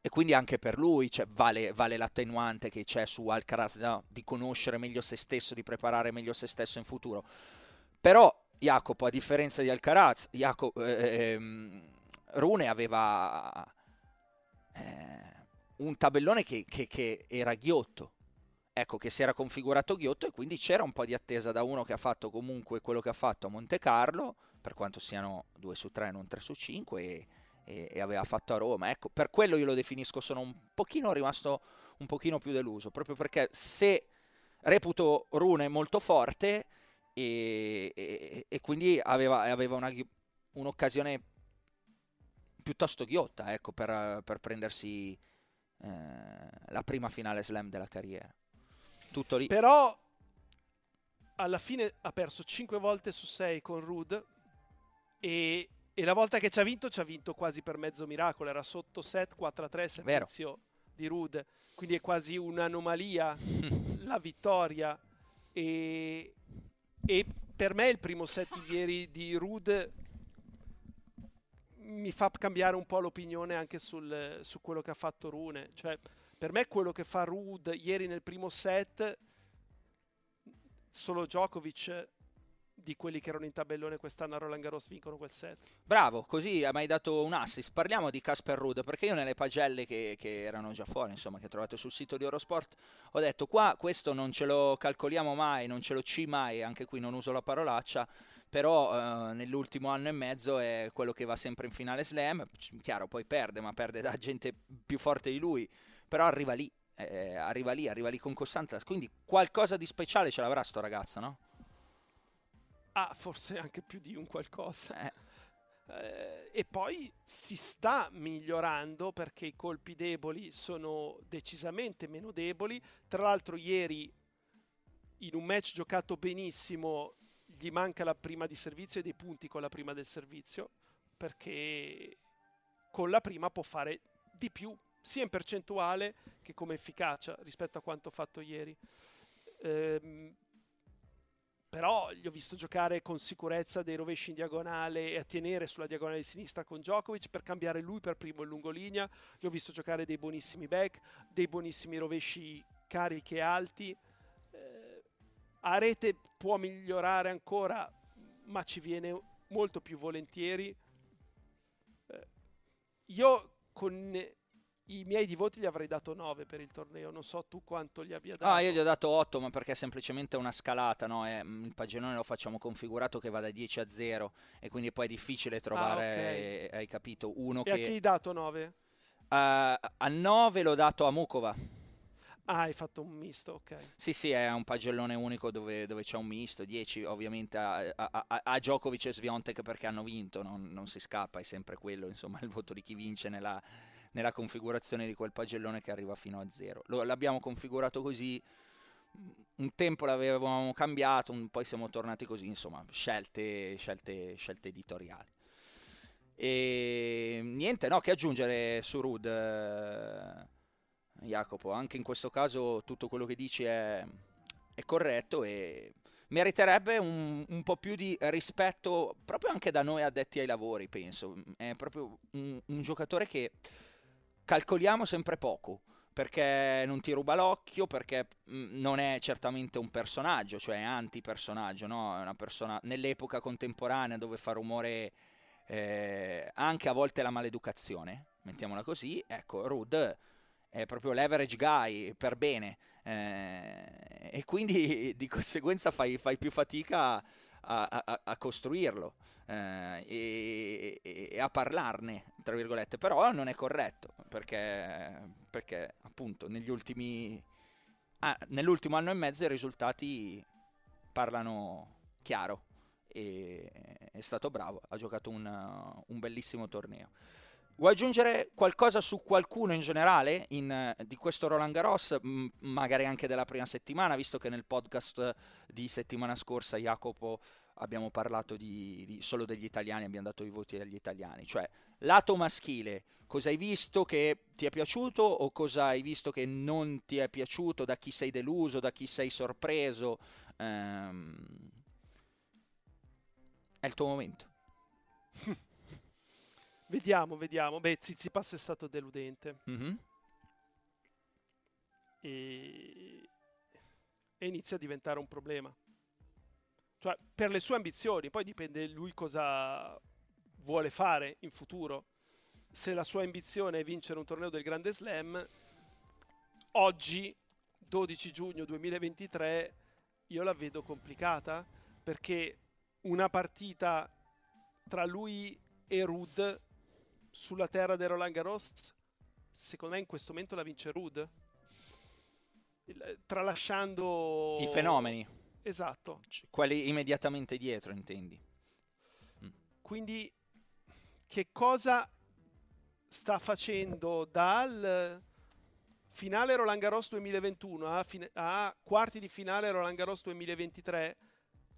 e quindi anche per lui cioè, vale, vale, l'attenuante che c'è su Alcaraz no? di conoscere meglio se stesso, di preparare meglio se stesso in futuro. Però Jacopo, a differenza di Alcaraz, Jacopo, eh, ehm, Rune aveva eh, un tabellone che, che, che era ghiotto, ecco che si era configurato ghiotto e quindi c'era un po' di attesa da uno che ha fatto comunque quello che ha fatto a Monte Carlo, per quanto siano 2 su 3 non 3 su 5 e, e, e, aveva fatto a Roma. Ecco, per quello io lo definisco, sono un pochino rimasto un pochino più deluso, proprio perché se reputo Rune molto forte e, e, e quindi aveva, aveva una, un'occasione piuttosto ghiotta ecco, per, per prendersi eh, la prima finale slam della carriera. Tutto lì. Però alla fine ha perso 5 volte su 6 con Rude e, e, la volta che ci ha vinto ci ha vinto quasi per mezzo miracolo, era sotto set 4-3 servizio di Rude, quindi è quasi un'anomalia [LAUGHS] la vittoria e, e, per me il primo set di ieri di Rude mi fa cambiare un po' l'opinione anche sul, su quello che ha fatto Rune, cioè per me quello che fa Rude ieri nel primo set, solo Djokovic di quelli che erano in tabellone quest'anno a Roland Garros vincono quel set. Bravo, così hai mai dato un assist. Parliamo di Casper Rude, perché io nelle pagelle che, che, erano già fuori, insomma, che trovate sul sito di Eurosport, ho detto qua questo non ce lo calcoliamo mai, non ce lo ci mai, anche qui non uso la parolaccia, però eh, nell'ultimo anno e mezzo è quello che va sempre in finale slam, chiaro poi perde, ma perde da gente più forte di lui però arriva lì, eh, arriva lì, arriva lì con costanza, quindi qualcosa di speciale ce l'avrà sto ragazzo, no? Ah, forse anche più di un qualcosa. Eh. Eh, e poi si sta migliorando perché i colpi deboli sono decisamente meno deboli. Tra l'altro, ieri in un match giocato benissimo gli manca la prima di servizio e dei punti con la prima del servizio perché con la prima può fare di più sia in percentuale che come efficacia rispetto a quanto fatto ieri. Ehm, però gli ho visto giocare con sicurezza dei rovesci in diagonale e a tenere sulla diagonale di sinistra con Djokovic per cambiare lui per primo in lungolinea. Gli ho visto giocare dei buonissimi back, dei buonissimi rovesci carichi e alti. Eh, a rete può migliorare ancora, ma ci viene molto più volentieri. Eh, io con i miei di voti gli avrei dato 9 per il torneo, non so tu quanto gli abbia dato. Ah, io gli ho dato 8, ma perché è semplicemente una scalata, no? È, mm, il pagellone lo facciamo configurato che va da 10 a 0 e quindi poi è difficile trovare, ah, okay. hai capito, uno e che... E a chi hai dato 9? Uh, a 9 l'ho dato a Mukova. Ah, hai fatto un misto, ok. Sì, sì, è un pagellone unico dove, dove c'è un misto, 10 ovviamente a, a, a, a Djokovic e Sviontek perché hanno vinto, non, non si scappa, è sempre quello, insomma, il voto di chi vince nella nella configurazione di quel pagellone che arriva fino a zero. Lo, l'abbiamo configurato così, un tempo l'avevamo cambiato, un, poi siamo tornati così, insomma, scelte, scelte, scelte editoriali. E niente, no, che aggiungere su Rud, eh, Jacopo, anche in questo caso tutto quello che dici è, è corretto e meriterebbe un, un, po' più di rispetto proprio anche da noi addetti ai lavori, penso. È proprio un, un giocatore che calcoliamo sempre poco perché non ti ruba l'occhio, perché mh, non è certamente un personaggio, cioè è anti-personaggio, no? È una persona nell'epoca contemporanea dove fa rumore eh, anche a volte la maleducazione, mettiamola così, ecco, Rude è proprio l'average guy per bene eh, e quindi di conseguenza fai, fai più fatica a, a, a costruirlo eh, e, e, a parlarne, tra virgolette, però non è corretto perché, perché appunto negli ultimi, ah, nell'ultimo anno e mezzo i risultati parlano chiaro e è stato bravo, ha giocato un, un bellissimo torneo. Vuoi aggiungere qualcosa su qualcuno in generale in, di questo Roland Garros, magari anche della prima settimana, visto che nel podcast di settimana scorsa Jacopo abbiamo parlato di, di, solo degli italiani, abbiamo dato i voti agli italiani, cioè lato maschile, cosa hai visto che ti è piaciuto o cosa hai visto che non ti è piaciuto, da chi sei deluso, da chi sei sorpreso? Ehm... È il tuo momento. [LAUGHS] Vediamo, vediamo. Beh, Zizipas è stato deludente. Mm-hmm. E... e inizia a diventare un problema. Cioè, per le sue ambizioni, poi dipende lui cosa vuole fare in futuro. Se la sua ambizione è vincere un torneo del Grande Slam, oggi, 12 giugno 2023, io la vedo complicata perché una partita tra lui e Rud sulla terra del Roland Garros, secondo me in questo momento la vince Rud. Tralasciando i fenomeni. Esatto. Quelli immediatamente dietro, intendi. Mm. Quindi che cosa sta facendo dal finale Roland Garros 2021 a, fine, a quarti di finale Roland Garros 2023?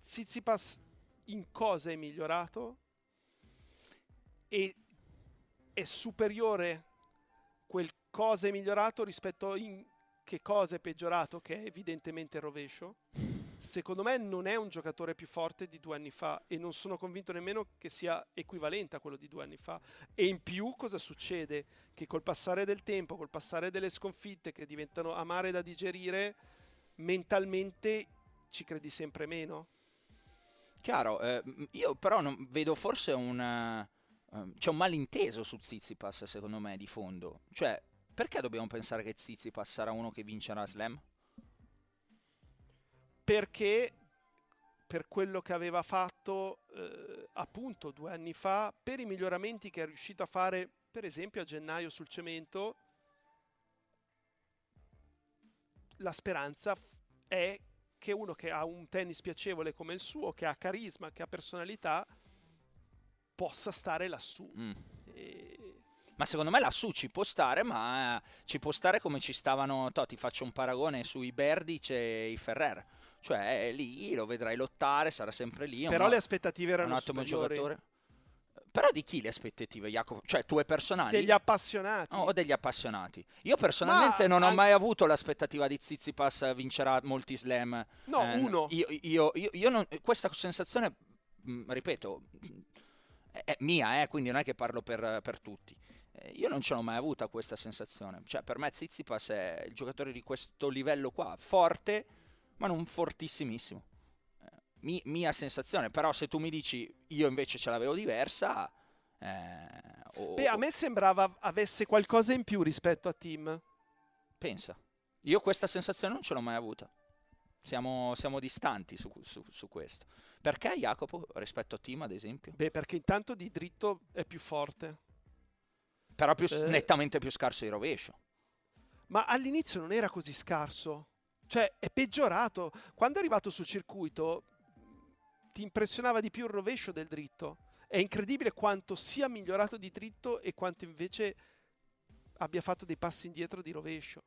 Tsitsipas in cosa è migliorato? E è superiore quel cosa è migliorato rispetto a che cosa è peggiorato, che è evidentemente il rovescio. Secondo me non è un giocatore più forte di due anni fa e non sono convinto nemmeno che sia equivalente a quello di due anni fa. E in più cosa succede? Che col passare del tempo, col passare delle sconfitte che diventano amare da digerire, mentalmente ci credi sempre meno. Chiaro, eh, io però non, vedo forse un Um, c'è un malinteso su Zizipas, secondo me, di fondo. Cioè, perché dobbiamo pensare che Zizipas sarà uno che vincerà Slam? Perché per quello che aveva fatto eh, appunto due anni fa, per i miglioramenti che è riuscito a fare, per esempio a gennaio sul cemento, la speranza è che uno che ha un tennis piacevole come il suo, che ha carisma, che ha personalità, possa stare lassù. Mm. E... Ma secondo me lassù ci può stare, ma ci può stare come ci stavano. To, ti faccio un paragone sui Berdic e i Ferrer. Cioè, lì lo vedrai lottare, sarà sempre lì. Però un, le aspettative erano un ottimo giocatore. Però di chi le aspettative, Jacopo? Cioè, tue personali? Degli appassionati. Oh, o degli appassionati. Io personalmente Ma non ho mai avuto l'aspettativa di Zizipas vincerà molti slam. No, eh, uno. Io, io, io, non, questa sensazione, mh, ripeto, è mia, eh, quindi non è che parlo per, per tutti. Eh, io non ce l'ho mai avuta questa sensazione. Cioè, per me Zizipas è il giocatore di questo livello qua, forte, ma non fortissimissimo. Eh, mi, mia sensazione, però se tu mi dici io invece ce l'avevo diversa... Eh, o, Beh, a me sembrava avesse qualcosa in più rispetto a Tim. Pensa. Io questa sensazione non ce l'ho mai avuta. Siamo, siamo distanti su, su, su, questo. Perché Jacopo rispetto a Tim, ad esempio? Beh, perché intanto di dritto è più forte. Però più, eh... nettamente più scarso di rovescio. Ma all'inizio non era così scarso. Cioè, è peggiorato. Quando è arrivato sul circuito, ti impressionava di più il rovescio del dritto. È incredibile quanto sia migliorato di dritto e quanto invece abbia fatto dei passi indietro di rovescio.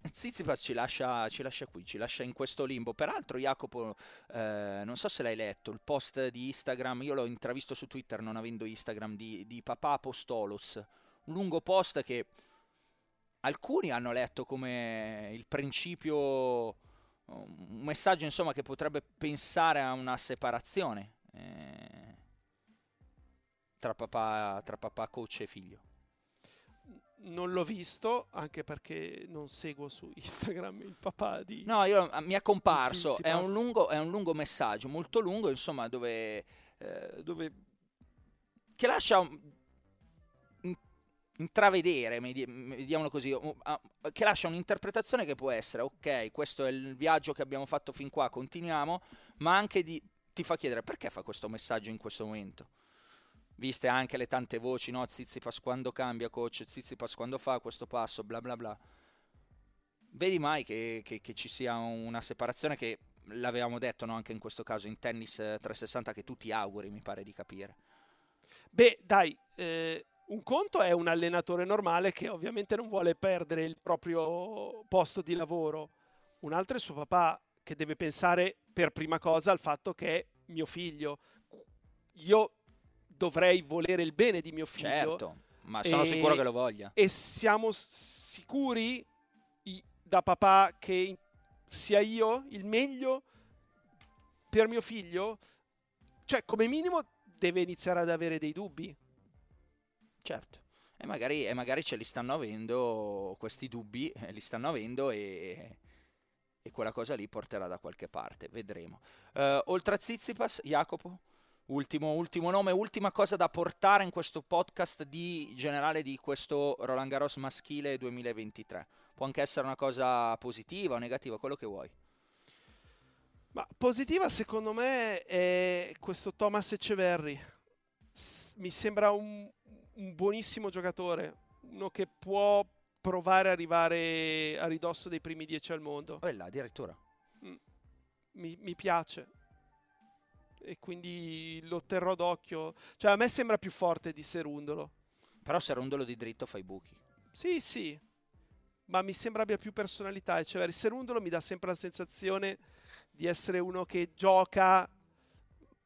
Zizipas ci lascia, ci lascia qui, ci lascia in questo limbo. Peraltro, Jacopo, eh, non so se l'hai letto, il post di Instagram, io l'ho intravisto su Twitter non avendo Instagram, di, di Papà Apostolos. Un lungo post che alcuni hanno letto come il principio, un messaggio insomma che potrebbe pensare a una separazione. Eh, tra papà, tra papà coach e figlio. Non l'ho visto, anche perché non seguo su [LAUGHS] Instagram il papà di... No, io, mi è comparso, è un, lungo, è un, lungo, messaggio, molto lungo, insomma, dove... Eh, dove che lascia intravedere, vediamolo così, che lascia un'interpretazione che può essere, ok, questo è il viaggio che abbiamo fatto fin qua, continuiamo, ma anche di, ti fa chiedere perché fa questo messaggio in questo momento. Viste anche le tante voci, no? Zizipas quando cambia, coach, Zizipas quando fa questo passo, bla bla bla. Vedi mai che, che, che ci sia una separazione che l'avevamo detto no? anche in questo caso in tennis 360 che tu ti auguri, mi pare di capire. Beh, dai, eh, un conto è un allenatore normale che ovviamente non vuole perdere il proprio posto di lavoro. Un altro è suo papà che deve pensare per prima cosa al fatto che è mio figlio. Io dovrei volere il bene di mio figlio. Certo, ma sono e, sicuro che lo voglia. E siamo sicuri da papà che sia io il meglio per mio figlio? Cioè, come minimo deve iniziare ad avere dei dubbi. Certo. E magari, e magari ce li stanno avendo questi dubbi, eh, li stanno avendo e, e, quella cosa lì porterà da qualche parte, vedremo. Uh, oltre a Zizipas, Jacopo, ultimo, ultimo, nome, ultima cosa da portare in questo podcast di generale di questo Roland Garros maschile 2023. Può anche essere una cosa positiva o negativa, quello che vuoi. Ma positiva secondo me è questo Thomas Eceverri. Mi sembra un, un buonissimo giocatore, uno che può provare ad arrivare a ridosso dei primi dieci al mondo. Oh, là, addirittura. Mm. Mi, mi, piace. E quindi lo terrò d'occhio. Cioè, a me sembra più forte di Serundolo. Però Serundolo di dritto fa i buchi. Sì, sì. Ma mi sembra abbia più personalità. Cioè, Serundolo mi dà sempre la sensazione di essere uno che gioca,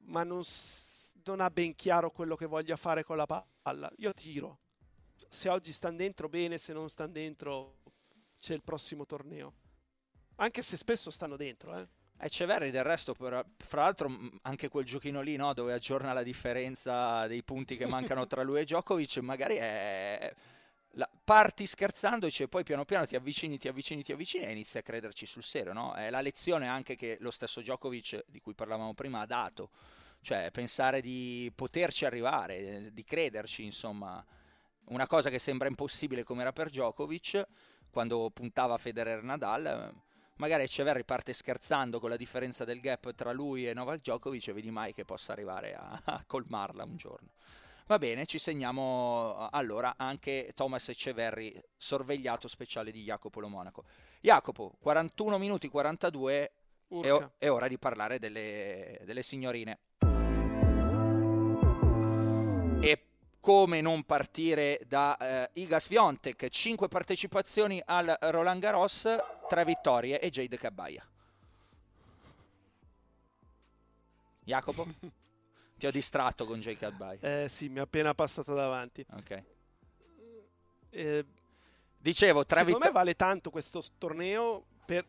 ma non, non ha ben chiaro quello che voglia fare con la palla. Io tiro. Se oggi stanno dentro, bene, se non stanno dentro, c'è il prossimo torneo. Anche se spesso stanno dentro, eh. E Ceverri del resto, per, fra l'altro, anche quel giochino lì, no, dove aggiorna la differenza dei punti che mancano tra lui e Djokovic, magari è la, parti scherzando e poi piano piano ti avvicini, ti avvicini, ti avvicini e inizi a crederci sul serio, no? È la lezione anche che lo stesso Djokovic, di cui parlavamo prima, ha dato. Cioè, pensare di poterci arrivare, di crederci, insomma. Una cosa che sembra impossibile come era per Djokovic, quando puntava Federer Nadal, magari Echeverri parte scherzando con la differenza del gap tra lui e Novak Djokovic e vedi mai che possa arrivare a, a colmarla un giorno. Va bene, ci segniamo allora anche Thomas Eceverri, sorvegliato speciale di Jacopo Lo Monaco. Jacopo, 41 minuti 42, è, o- è, ora di parlare delle, delle signorine. Come non partire da eh, Iga Swiatek, 5 partecipazioni al Roland Garros, 3 vittorie e Jade Cabaya. Jacopo? [LAUGHS] Ti ho distratto con Jake Adby. Eh sì, mi ha appena passato davanti. Ok. Eh, Dicevo, tre Secondo vit- me vale tanto questo torneo per...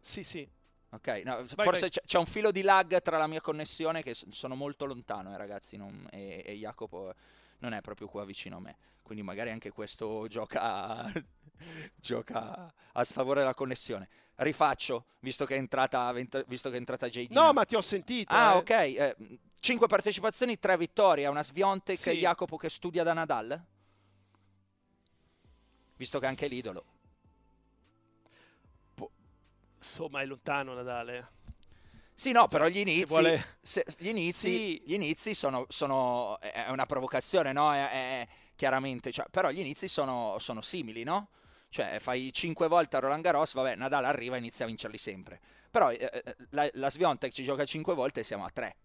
Sì, sì. Ok, no, vai, forse vai. C'è, c'è, un filo di lag tra la mia connessione che sono molto lontano, eh, ragazzi, non, e, e, Jacopo non è proprio qua vicino a me. Quindi magari anche questo gioca, [LAUGHS] gioca a sfavore della connessione. Rifaccio, visto che è entrata, visto che è entrata JD. No, ma ti ho sentito. Ah, eh. ok. Eh, 5 partecipazioni, 3 vittorie, una Sviontek sì. e Jacopo che studia da Nadal? Visto che è anche l'idolo. Po- insomma, è lontano Nadal. Sì, no, però gli inizi, vuole... se, gli inizi, sì. gli inizi sono, sono, È una provocazione, no? È, è, chiaramente, cioè, però gli inizi sono, sono simili, no? Cioè, fai 5 volte a Roland Garros, vabbè, Nadal arriva e inizia a vincerli sempre. Però eh, eh la, la Sviontek ci gioca 5 volte e siamo a 3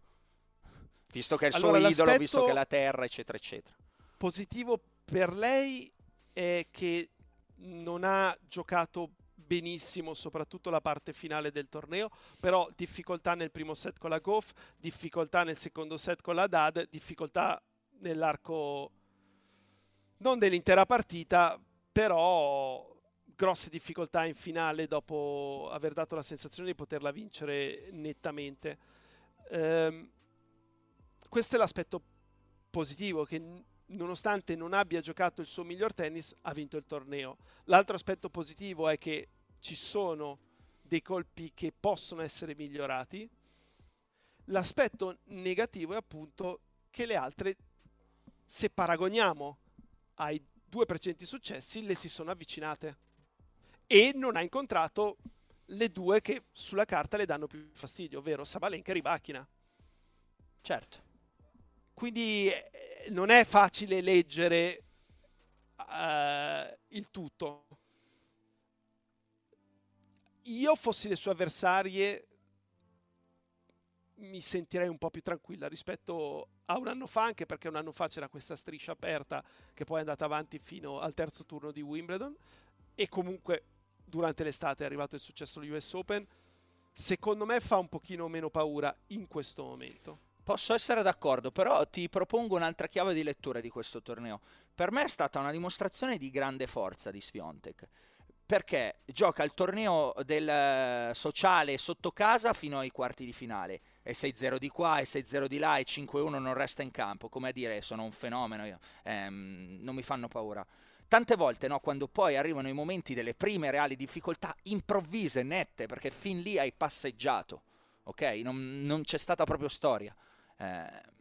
visto che è il allora, suo idolo, visto che è la terra, eccetera, eccetera. Positivo per lei è che non ha giocato benissimo, soprattutto la parte finale del torneo, però difficoltà nel primo set con la Goff, difficoltà nel secondo set con la Dad, difficoltà nell'arco non dell'intera partita, però grosse difficoltà in finale dopo aver dato la sensazione di poterla vincere nettamente. Ehm, questo è l'aspetto positivo che nonostante non abbia giocato il suo miglior tennis, ha vinto il torneo. L'altro aspetto positivo è che ci sono dei colpi che possono essere migliorati. L'aspetto negativo è appunto che le altre, se paragoniamo ai due precedenti successi, le si sono avvicinate. E non ha incontrato le due che sulla carta le danno più fastidio, ovvero Sabalenka e Ribachina. Certo. Quindi eh, non è facile leggere uh, il tutto. Io fossi le sue avversarie mi sentirei un po' più tranquilla rispetto a un anno fa, anche perché un anno fa c'era questa striscia aperta che poi è andata avanti fino al terzo turno di Wimbledon e comunque durante l'estate è arrivato il successo agli US Open. Secondo me fa un pochino meno paura in questo momento. Posso essere d'accordo, però ti propongo un'altra chiave di lettura di questo torneo. Per me è stata una dimostrazione di grande forza di Sviontek perché gioca il torneo del eh, sociale sotto casa fino ai quarti di finale. E 6-0 di qua e 6-0 di là e 5-1 non resta in campo. Come a dire sono un fenomeno io, ehm, non mi fanno paura. Tante volte no, quando poi arrivano i momenti delle prime reali difficoltà improvvise, nette perché fin lì hai passeggiato ok? Non, non c'è stata proprio storia. Eh,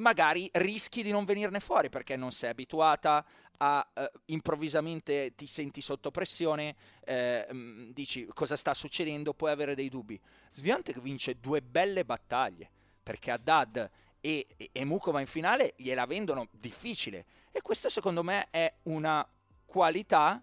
magari rischi di non venirne fuori perché non sei abituata a uh, improvvisamente ti senti sotto pressione, eh, dici cosa sta succedendo, puoi avere dei dubbi. Sviantec vince due belle battaglie perché Haddad e, e, e Mukova in finale gliela vendono difficile e questo secondo me è una qualità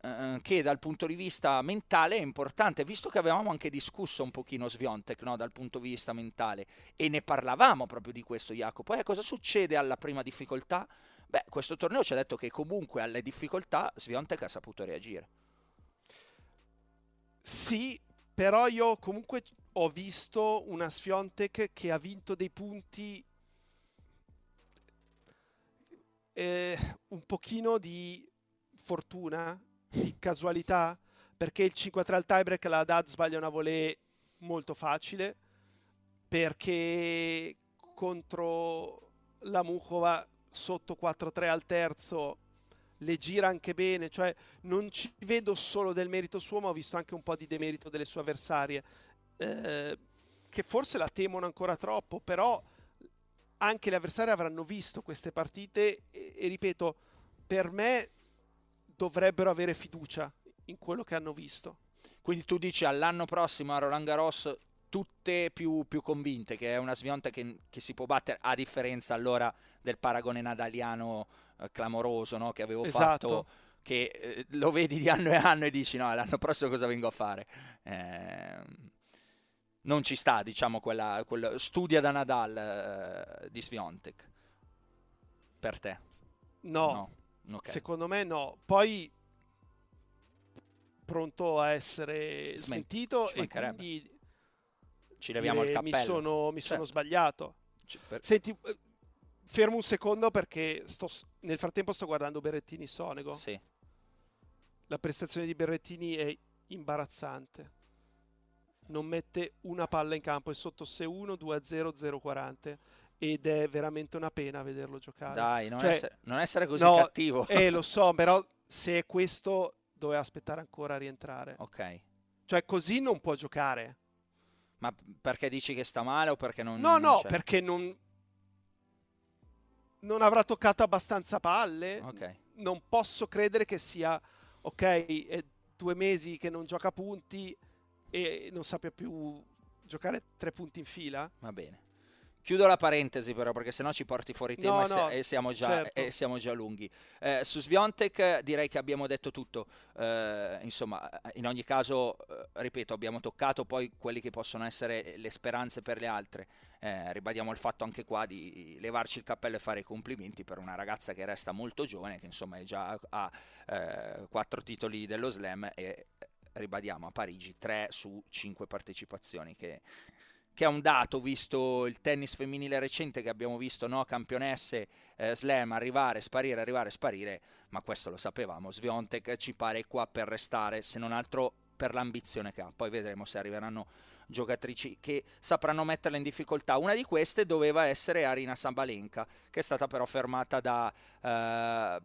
eh, che dal punto di vista mentale è importante, visto che avevamo anche discusso un pochino Sviontek no, dal punto di vista mentale e ne parlavamo proprio di questo Jacopo. Eh, cosa succede alla prima difficoltà? Beh, questo torneo ci ha detto che comunque alle difficoltà Sviontek ha saputo reagire. Sì, però io comunque ho visto una Sviontek che ha vinto dei punti eh, un pochino di fortuna di casualità, perché il 5-3 al tiebreak la Dad sbaglia una volée molto facile, perché contro la Mukova sotto 4-3 al terzo le gira anche bene, cioè non ci vedo solo del merito suo, ma ho visto anche un po' di demerito delle sue avversarie, eh, che forse la temono ancora troppo, però anche le avversarie avranno visto queste partite e, e ripeto, per me dovrebbero avere fiducia in quello che hanno visto. Quindi tu dici all'anno prossimo a Roland Garros tutte più, più convinte che è una svionta che, che, si può battere a differenza allora del paragone nadaliano eh, clamoroso no? che avevo esatto. fatto che eh, lo vedi di anno e anno e dici no l'anno prossimo cosa vengo a fare eh, non ci sta diciamo quella, quella studia da Nadal eh, di Sviontek per te no, no. Okay. Secondo me no. Poi pronto a essere smentito e quindi ci leviamo il cappello. Mi sono, mi certo. sono sbagliato. Per... Senti, eh, fermo un secondo perché sto, nel frattempo sto guardando Berrettini Sonego. Sì. La prestazione di Berrettini è imbarazzante. Non mette una palla in campo, è sotto 6-1, 2-0, 0-40 ed è veramente una pena vederlo giocare. Dai, non, cioè, essere, non essere, così no, cattivo. Eh, lo so, [LAUGHS] però se è questo doveva aspettare ancora a rientrare. Ok. Cioè, così non può giocare. Ma perché dici che sta male o perché non... No, non no, c'è? perché non... Non avrà toccato abbastanza palle. Ok. Non posso credere che sia... Ok, è due mesi che non gioca punti e non sappia più giocare tre punti in fila. Va bene. Chiudo la parentesi però perché sennò ci porti fuori tema no, no, e, siamo già, certo. e, siamo già, lunghi. Eh, su Sviontek direi che abbiamo detto tutto, eh, insomma in ogni caso, eh, ripeto, abbiamo toccato poi quelli che possono essere le speranze per le altre. Eh, ribadiamo il fatto anche qua di levarci il cappello e fare i complimenti per una ragazza che resta molto giovane, che insomma è già a eh, quattro titoli dello slam e ribadiamo a Parigi tre su cinque partecipazioni che che è un dato visto il tennis femminile recente che abbiamo visto, no? campionesse eh, slam arrivare, sparire, arrivare, sparire, ma questo lo sapevamo, Sviontek ci pare qua per restare, se non altro per l'ambizione che ha. Poi vedremo se arriveranno giocatrici che sapranno metterla in difficoltà. Una di queste doveva essere Arina Sambalenka, che è stata però fermata da, eh,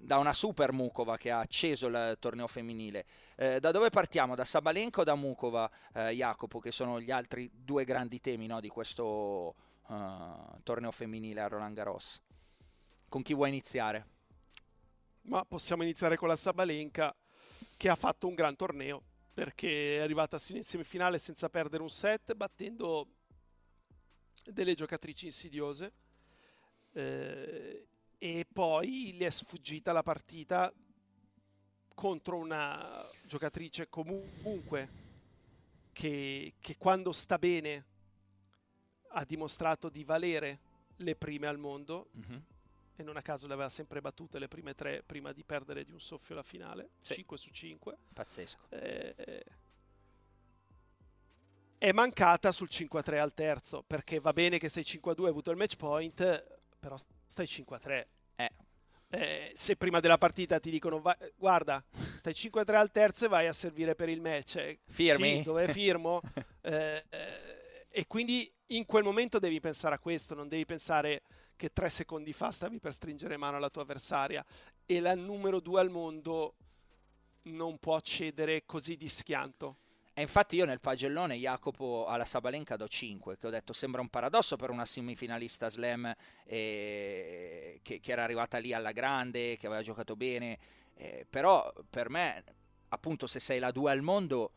da una super Mukova che ha acceso il torneo femminile. Eh, da dove partiamo? Da Sabalenka o da Mukova, eh, Jacopo, che sono gli altri due grandi temi no, di questo uh, torneo femminile a Roland Garros? Con chi vuoi iniziare? Ma possiamo iniziare con la Sabalenka, che ha fatto un gran torneo perché è arrivata in semifinale senza perdere un set, battendo delle giocatrici insidiose. Eh, e poi le è sfuggita la partita contro una giocatrice comunque che, che quando sta bene ha dimostrato di valere le prime al mondo. Mm-hmm e non a caso le aveva sempre battute le prime tre prima di perdere di un soffio la finale, sì. 5 su 5. Pazzesco. Eh, è mancata sul 5-3 al terzo, perché va bene che sei 5-2 hai avuto il match point, però stai 5-3. Eh. Eh, se prima della partita ti dicono va, guarda, stai 5-3 al terzo e vai a servire per il match. Eh, Firmi? Sì, dove firmo? [LAUGHS] Eh, eh, e quindi in quel momento devi pensare a questo, non devi pensare che tre secondi fa stavi per stringere mano alla tua avversaria e la numero due al mondo non può cedere così di schianto. E infatti io nel pagellone Jacopo alla Sabalenka do 5, che ho detto sembra un paradosso per una semifinalista slam eh, che, che, era arrivata lì alla grande, che aveva giocato bene, eh, però per me appunto se sei la 2 al mondo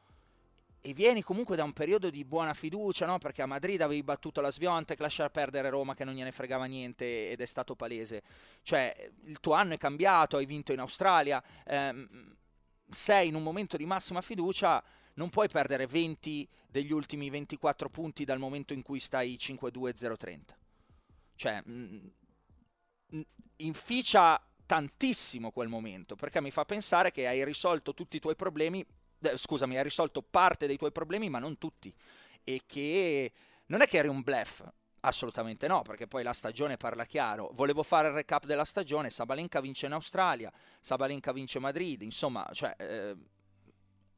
e vieni comunque da un periodo di buona fiducia, no? perché a Madrid avevi battuto la Sviontek, lasciare perdere Roma che non gliene fregava niente ed è stato palese. Cioè, il tuo anno è cambiato, hai vinto in Australia, ehm, sei in un momento di massima fiducia, non puoi perdere 20 degli ultimi 24 punti dal momento in cui stai 5-2-0-30. Cioè, mh, inficia tantissimo quel momento, perché mi fa pensare che hai risolto tutti i tuoi problemi eh, scusami, hai risolto parte dei tuoi problemi, ma non tutti. E che non è che eri un bluff, assolutamente no, perché poi la stagione parla chiaro. Volevo fare il recap della stagione, Sabalenka vince in Australia, Sabalenka vince Madrid, insomma, cioè... Eh,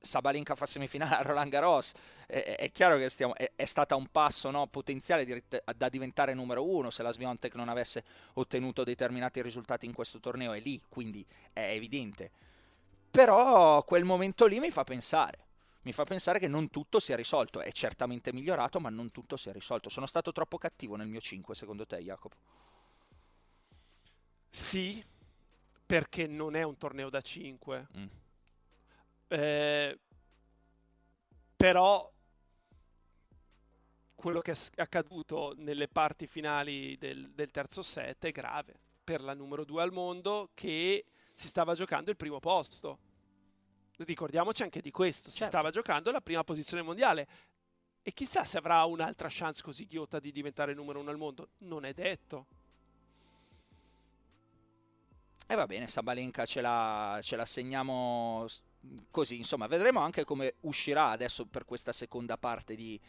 Sabalenka fa semifinale a Roland Garros, è, è chiaro che stiamo, è, è, stata un passo no, potenziale di, da diventare numero uno se la Sviontek non avesse ottenuto determinati risultati in questo torneo, è lì, quindi è evidente. Però quel momento lì mi fa pensare. Mi fa pensare che non tutto sia risolto. È certamente migliorato, ma non tutto sia risolto. Sono stato troppo cattivo nel mio 5, secondo te, Jacopo? Sì, perché non è un torneo da 5. Mm. Eh, però quello che è accaduto nelle parti finali del, del terzo set è grave per la numero 2 al mondo che si stava giocando il primo posto. Ricordiamoci anche di questo, certo. si stava giocando la prima posizione mondiale. E chissà se avrà un'altra chance così ghiotta di diventare numero uno al mondo. Non è detto. E va bene, Sabalenka ce la, ce la segniamo così. Insomma, vedremo anche come uscirà adesso per questa seconda parte di,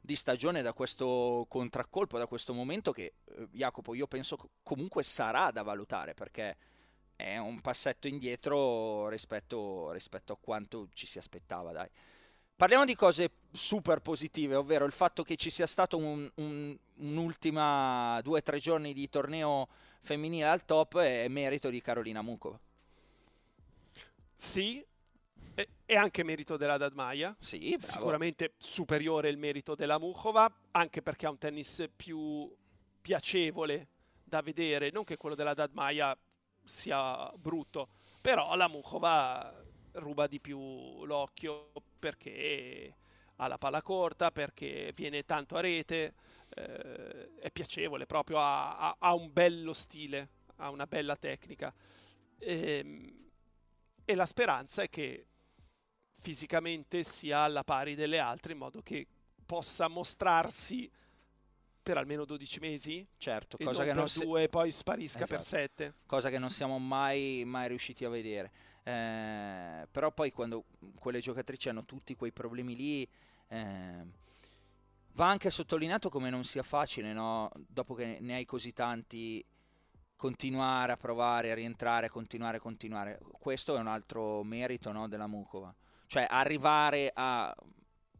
di stagione da questo contraccolpo, da questo momento che, eh, Jacopo, io penso comunque sarà da valutare perché è un passetto indietro rispetto, rispetto, a quanto ci si aspettava, dai. Parliamo di cose super positive, ovvero il fatto che ci sia stato un, un, un'ultima due o tre giorni di torneo femminile al top è merito di Carolina Mukova. Sì, è anche merito della Dadmaia. Sì, Sicuramente superiore il merito della Mukova, anche perché ha un tennis più piacevole da vedere, non che quello della Dadmaia sia brutto, però la Mukova ruba di più l'occhio perché ha la palla corta, perché viene tanto a rete, eh, è piacevole proprio, ha, ha, ha, un bello stile, ha una bella tecnica. E, ehm, e la speranza è che fisicamente sia alla pari delle altre in modo che possa mostrarsi per almeno 12 mesi. Certo, cosa non che non si... due e poi sparisca esatto. per 7. Cosa che non siamo mai, mai riusciti a vedere. Eh, però poi quando quelle giocatrici hanno tutti quei problemi lì, eh, va anche sottolineato come non sia facile, no? dopo che ne hai così tanti, continuare a provare, a rientrare, continuare, continuare. Questo è un altro merito no, della Mukova. Cioè arrivare a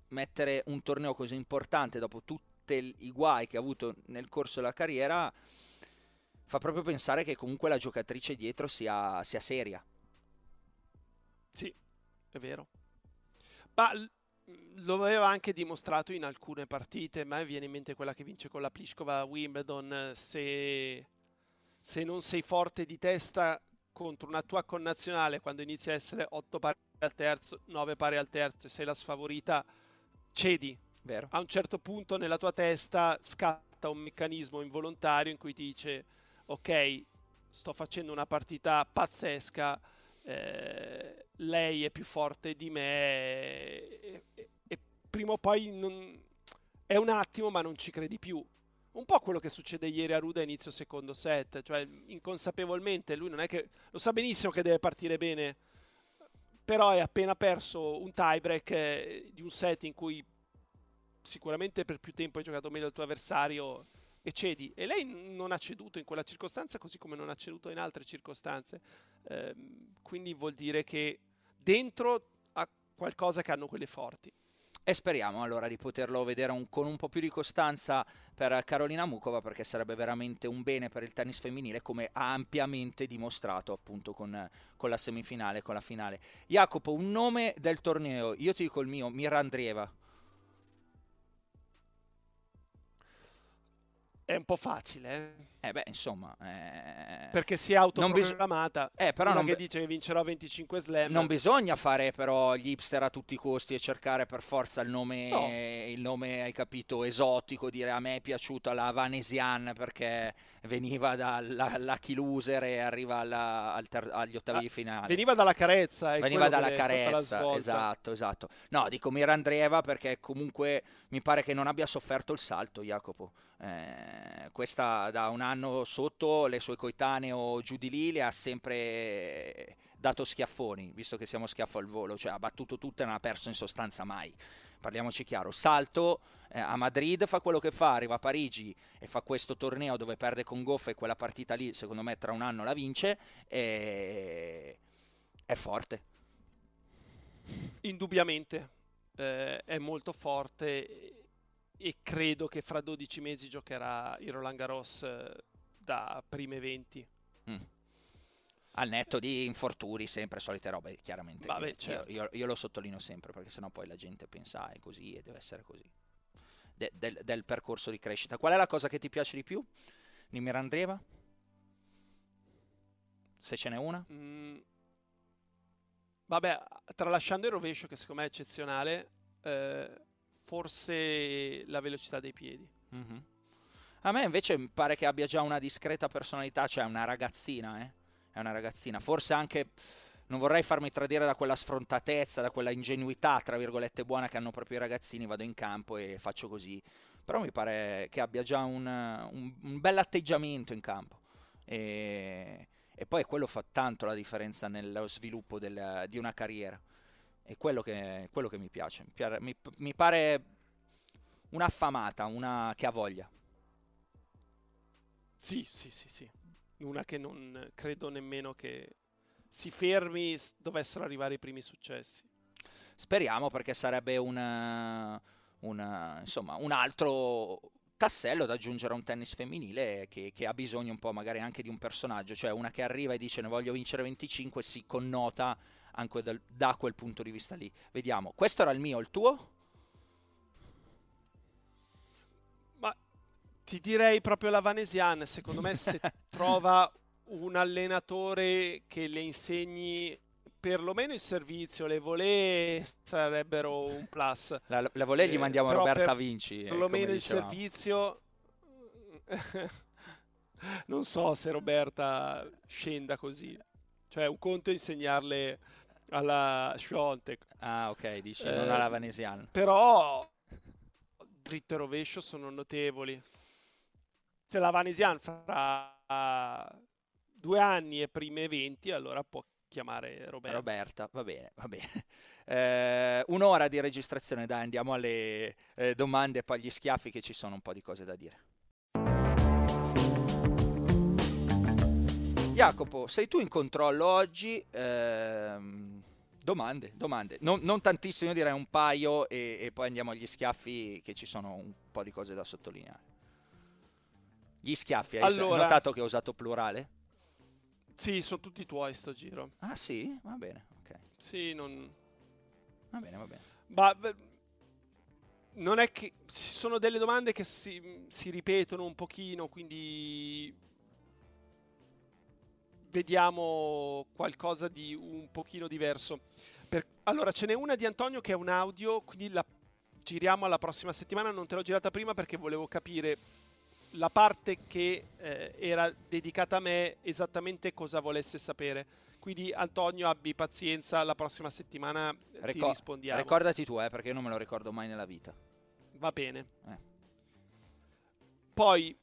mettere un torneo così importante dopo tutti i guai che ha avuto nel corso della carriera fa proprio pensare che comunque la giocatrice dietro sia, sia seria. Sì, è vero. Ma lo aveva anche dimostrato in alcune partite, ma viene in mente quella che vince con la Pliskova a Wimbledon, se, se non sei forte di testa contro una tua connazionale quando inizia a essere 8 pari al terzo, 9 pari al terzo e sei la sfavorita, cedi. Vero. A un certo punto nella tua testa scatta un meccanismo involontario in cui ti dice ok, sto facendo una partita pazzesca, eh, lei è più forte di me e, e, e prima o poi non, è un attimo ma non ci credi più. Un po' quello che succede ieri a Ruda inizio secondo set, cioè inconsapevolmente lui non è che lo sa benissimo che deve partire bene, però è appena perso un tiebreak eh, di un set in cui sicuramente per più tempo hai giocato meglio il tuo avversario e cedi. E lei non ha ceduto in quella circostanza, così come non ha ceduto in altre circostanze. Eh, quindi vuol dire che dentro ha qualcosa che hanno quelle forti. E speriamo allora di poterlo vedere un, con un po' più di costanza per Carolina Mukova perché sarebbe veramente un bene per il tennis femminile come ha ampiamente dimostrato appunto con, con la semifinale, con la finale. Jacopo, un nome del torneo, io ti dico il mio, Mira È un po' facile, eh? Eh beh, insomma... Eh... Perché si è autoprogramata. Bis- eh, però non che be- dice che vincerò 25 slam. Non bisogna fare però gli hipster a tutti i costi e cercare per forza il nome, no. il nome hai capito, esotico, dire a me è piaciuta la Vanesian perché veniva dalla Lucky Loser e arriva alla, al ter- agli ottavi di finale. Veniva dalla carezza. Veniva dalla carezza, esatto, esatto. No, dico Mira Andreeva perché comunque mi pare che non abbia sofferto il salto, Jacopo. Eh, questa da un anno sotto le sue coetanee o giù di lì le ha sempre dato schiaffoni, visto che siamo schiaffo al volo, cioè ha battuto tutte e non ha perso in sostanza mai. Parliamoci chiaro, salto eh, a Madrid fa quello che fa, arriva a Parigi e fa questo torneo dove perde con Goff e quella partita lì, secondo me tra un anno la vince e è forte. Indubbiamente eh, è molto forte e credo che fra 12 mesi giocherà il Roland Garros eh, da prime 20. Mm. Al netto di infortuni, sempre solite robe, chiaramente. Vabbè, certo. io, io, io, lo sottolineo sempre perché sennò poi la gente pensa ah, è così e deve essere così. De, del, del, percorso di crescita. Qual è la cosa che ti piace di più di Mirandreva? Se ce n'è una? Mm. Vabbè, tralasciando il rovescio che secondo me è eccezionale, eh, forse la velocità dei piedi. Mm-hmm. A me invece pare che abbia già una discreta personalità, cioè una ragazzina, eh? È una ragazzina. Forse anche non vorrei farmi tradire da quella sfrontatezza, da quella ingenuità, tra virgolette, buona che hanno proprio i ragazzini, vado in campo e faccio così. Però mi pare che abbia già un, un, un bel atteggiamento in campo. E, e, poi quello fa tanto la differenza nello sviluppo del, di una carriera. È quello che, quello che mi piace. Mi, mi pare un'affamata, una che ha voglia. Sì, sì, sì, sì. Una che non credo nemmeno che si fermi dovessero arrivare i primi successi. Speriamo perché sarebbe un, un, insomma, un altro tassello da aggiungere a un tennis femminile che, che, ha bisogno un po' magari anche di un personaggio, cioè una che arriva e dice ne voglio vincere 25 si connota anche dal, da quel punto di vista lì. Vediamo, questo era il mio, il tuo? Ma ti direi proprio la Vanesian, secondo me se [LAUGHS] trova un allenatore che le insegni perlomeno il servizio, le volée sarebbero un plus. La, la volée gli eh, mandiamo eh, Roberta per, Vinci. Eh, perlomeno il servizio... [LAUGHS] non so se Roberta scenda così. Cioè, un conto è insegnarle alla Schwontek. Ah, ok, dici, eh, non alla Vanesiana. Però dritto e rovescio sono notevoli. Se la Vanesian farà due anni e prime 20, allora può chiamare Roberta. Roberta, va bene, va bene. [LAUGHS] Eh, un'ora di registrazione, dai, andiamo alle eh, domande e poi agli schiaffi che ci sono un po' di cose da dire. Jacopo, sei tu in controllo oggi. Ehm, Domande, domande. Non, non tantissimo, io direi un paio e, e, poi andiamo agli schiaffi che ci sono un po' di cose da sottolineare. Gli schiaffi, hai allora, notato che ho usato plurale? Sì, sono tutti tuoi sto giro. Ah sì? Va bene, ok. Sì, non... Va bene, va bene. Ma non è che ci sono delle domande che si, si ripetono un pochino, quindi vediamo qualcosa di un pochino diverso. Per... Allora, ce n'è una di Antonio che è un audio, quindi la giriamo alla prossima settimana. Non te l'ho girata prima perché volevo capire la parte che eh, era dedicata a me esattamente cosa volesse sapere. Quindi Antonio abbi pazienza, la prossima settimana Ricor- ti rispondiamo. Ricordati tu, eh, perché io non me lo ricordo mai nella vita. Va bene. Eh. Poi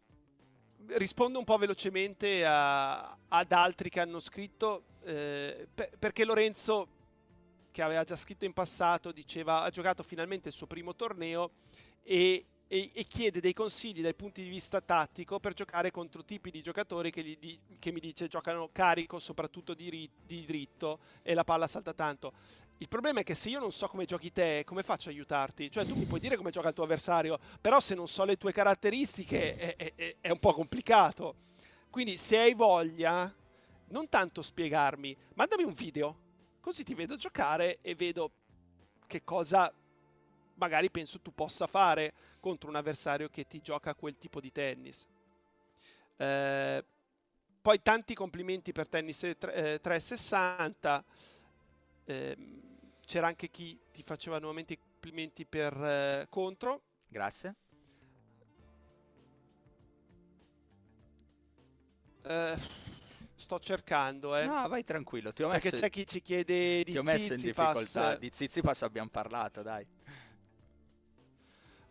rispondo un po' velocemente a, ad altri che hanno scritto, eh, per, perché Lorenzo, che aveva già scritto in passato, diceva ha giocato finalmente il suo primo torneo e, e, e chiede dei consigli dal punto di vista tattico per giocare contro tipi di giocatori che, gli, che mi dice giocano carico, soprattutto di, di dritto e la palla salta tanto. Il problema è che se io non so come giochi te, come faccio a aiutarti? Cioè, tu mi puoi dire come gioca il tuo avversario, però se non so le tue caratteristiche è, è, è un po' complicato. Quindi, se hai voglia, non tanto spiegarmi, mandami un video, così ti vedo giocare e vedo che cosa magari penso tu possa fare contro un avversario che ti gioca quel tipo di tennis. Eh, poi tanti complimenti per Tennis 360. Eh, c'era anche chi ti faceva nuovamente i complimenti per eh, contro. Grazie. Eh, sto cercando, eh. No, vai tranquillo. Ti ho Perché messo... c'è chi ci chiede di Ti ho messo in difficoltà. Di Zizipas abbiamo parlato, dai.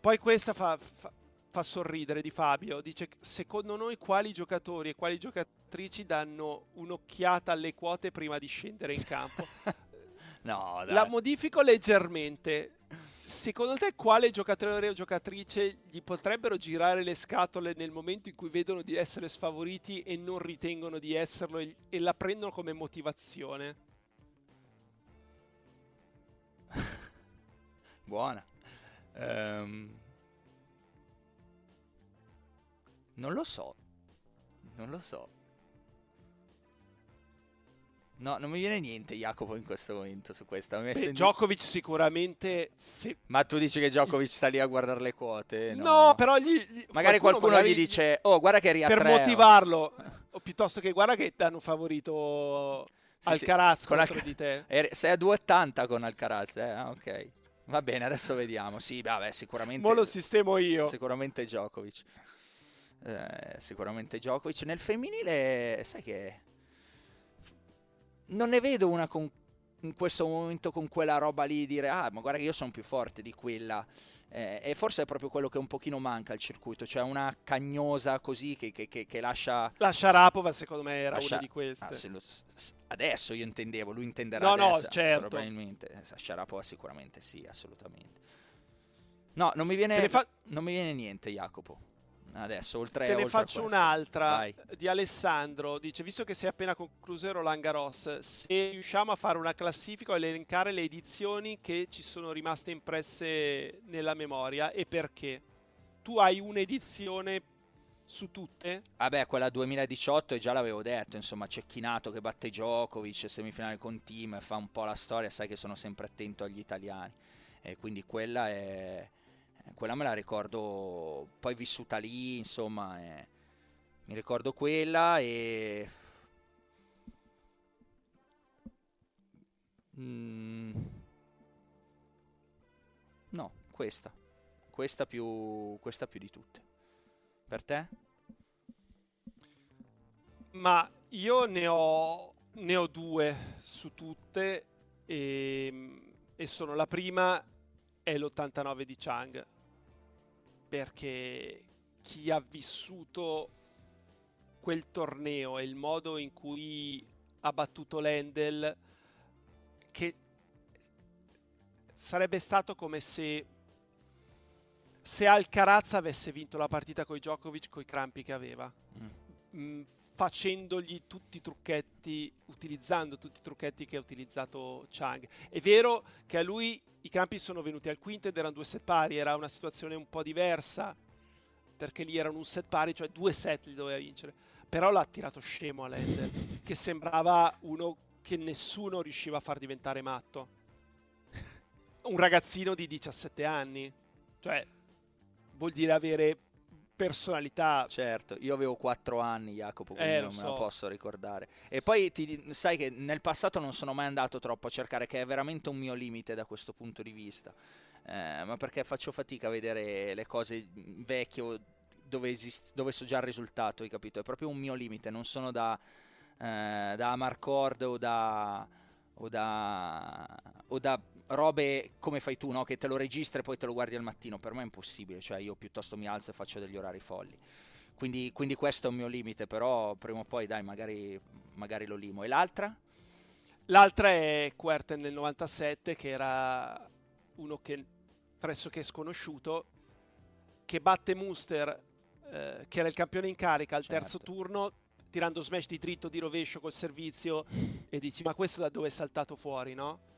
Poi questa fa, fa, fa, sorridere di Fabio. Dice: Secondo noi, quali giocatori e quali giocatrici danno un'occhiata alle quote prima di scendere in campo? [LAUGHS] No, dai. La modifico leggermente. Secondo te quale giocatore o giocatrice gli potrebbero girare le scatole nel momento in cui vedono di essere sfavoriti e non ritengono di esserlo e, e la prendono come motivazione? [LAUGHS] Buona. Um... Non lo so. Non lo so. No, non mi viene niente Jacopo in questo momento su questa. Beh, in... Djokovic sicuramente... Se... Ma tu dici che Djokovic sta lì a guardare le quote? No, no però gli, gli... Magari qualcuno, magari gli dice, oh guarda che ria Per motivarlo, o piuttosto che guarda che ti hanno favorito sì, Alcaraz sì, contro Alca... di te. Sei a 2,80 con Alcaraz, eh? Ah, ok. Va bene, adesso vediamo. Sì, vabbè, sicuramente... Mo lo sistemo io. Sicuramente Djokovic. Eh, sicuramente Djokovic. Nel femminile, sai che non ne vedo una con, in questo momento con quella roba lì dire ah ma guarda che io sono più forte di quella. Eh, e forse è proprio quello che un pochino manca al circuito cioè una cagnosa così che, che, che, che lascia la Sharapova secondo me era lascia... una di queste. Ah, lo... adesso io intendevo lui intenderà no adesso, no certo. Probabilmente Sharapova sicuramente sì assolutamente. No non mi viene, fa... non mi viene niente Jacopo adesso, oltre Te ne faccio un'altra Vai. di Alessandro. Dice: Visto che si è appena concluso Roland se riusciamo a fare una classifica o elencare le edizioni che ci sono rimaste impresse nella memoria e perché? Tu hai un'edizione su tutte? Vabbè, quella 2018 già l'avevo detto, insomma, Cecchinato che batte Djokovic, semifinale con team, fa un po' la storia, sai che sono sempre attento agli italiani. E quindi quella è quella me la ricordo poi vissuta lì, insomma, eh, mi ricordo quella e... Mm. No, questa. Questa più, questa più di tutte. Per te? Ma io ne ho, ne ho due su tutte e, e sono la prima è l'89 di Chang perché chi ha vissuto quel torneo e il modo in cui ha battuto Lendl che sarebbe stato come se se Alcaraz avesse vinto la partita con Djokovic con i crampi che aveva mm. Facendogli tutti i trucchetti, utilizzando tutti i trucchetti che ha utilizzato Chang. È vero che a lui i campi sono venuti al quinto ed erano due set pari, era una situazione un po' diversa, perché lì erano un set pari, cioè due set li doveva vincere. Però l'ha tirato scemo a Lender, che sembrava uno che nessuno riusciva a far diventare matto. un ragazzino di 17 anni. Cioè, vuol dire avere personalità. Certo, io avevo 4 anni, Jacopo, quindi Eh, non lo me so. lo posso ricordare. E poi ti, sai che nel passato non sono mai andato troppo a cercare, che è veramente un mio limite da questo punto di vista. Eh, ma perché faccio fatica a vedere le cose vecchie o dove, esist- dove so già il risultato, hai capito? È proprio un mio limite, non sono da, eh, da Amarcord o da, o da o da robe come fai tu, no? che te lo registri e poi te lo guardi al mattino. Per me è impossibile, cioè io piuttosto mi alzo e faccio degli orari folli. Quindi, quindi questo è un mio limite, però prima o poi dai, magari, magari lo limo. E l'altra? L'altra è Querten nel 97, che era uno che pressoché sconosciuuto, che batte Munster, eh, che era il campione in carica al terzo Certo. turno, tirando smash di dritto, di rovescio col servizio, e dici, ma questo da dove è saltato fuori, no?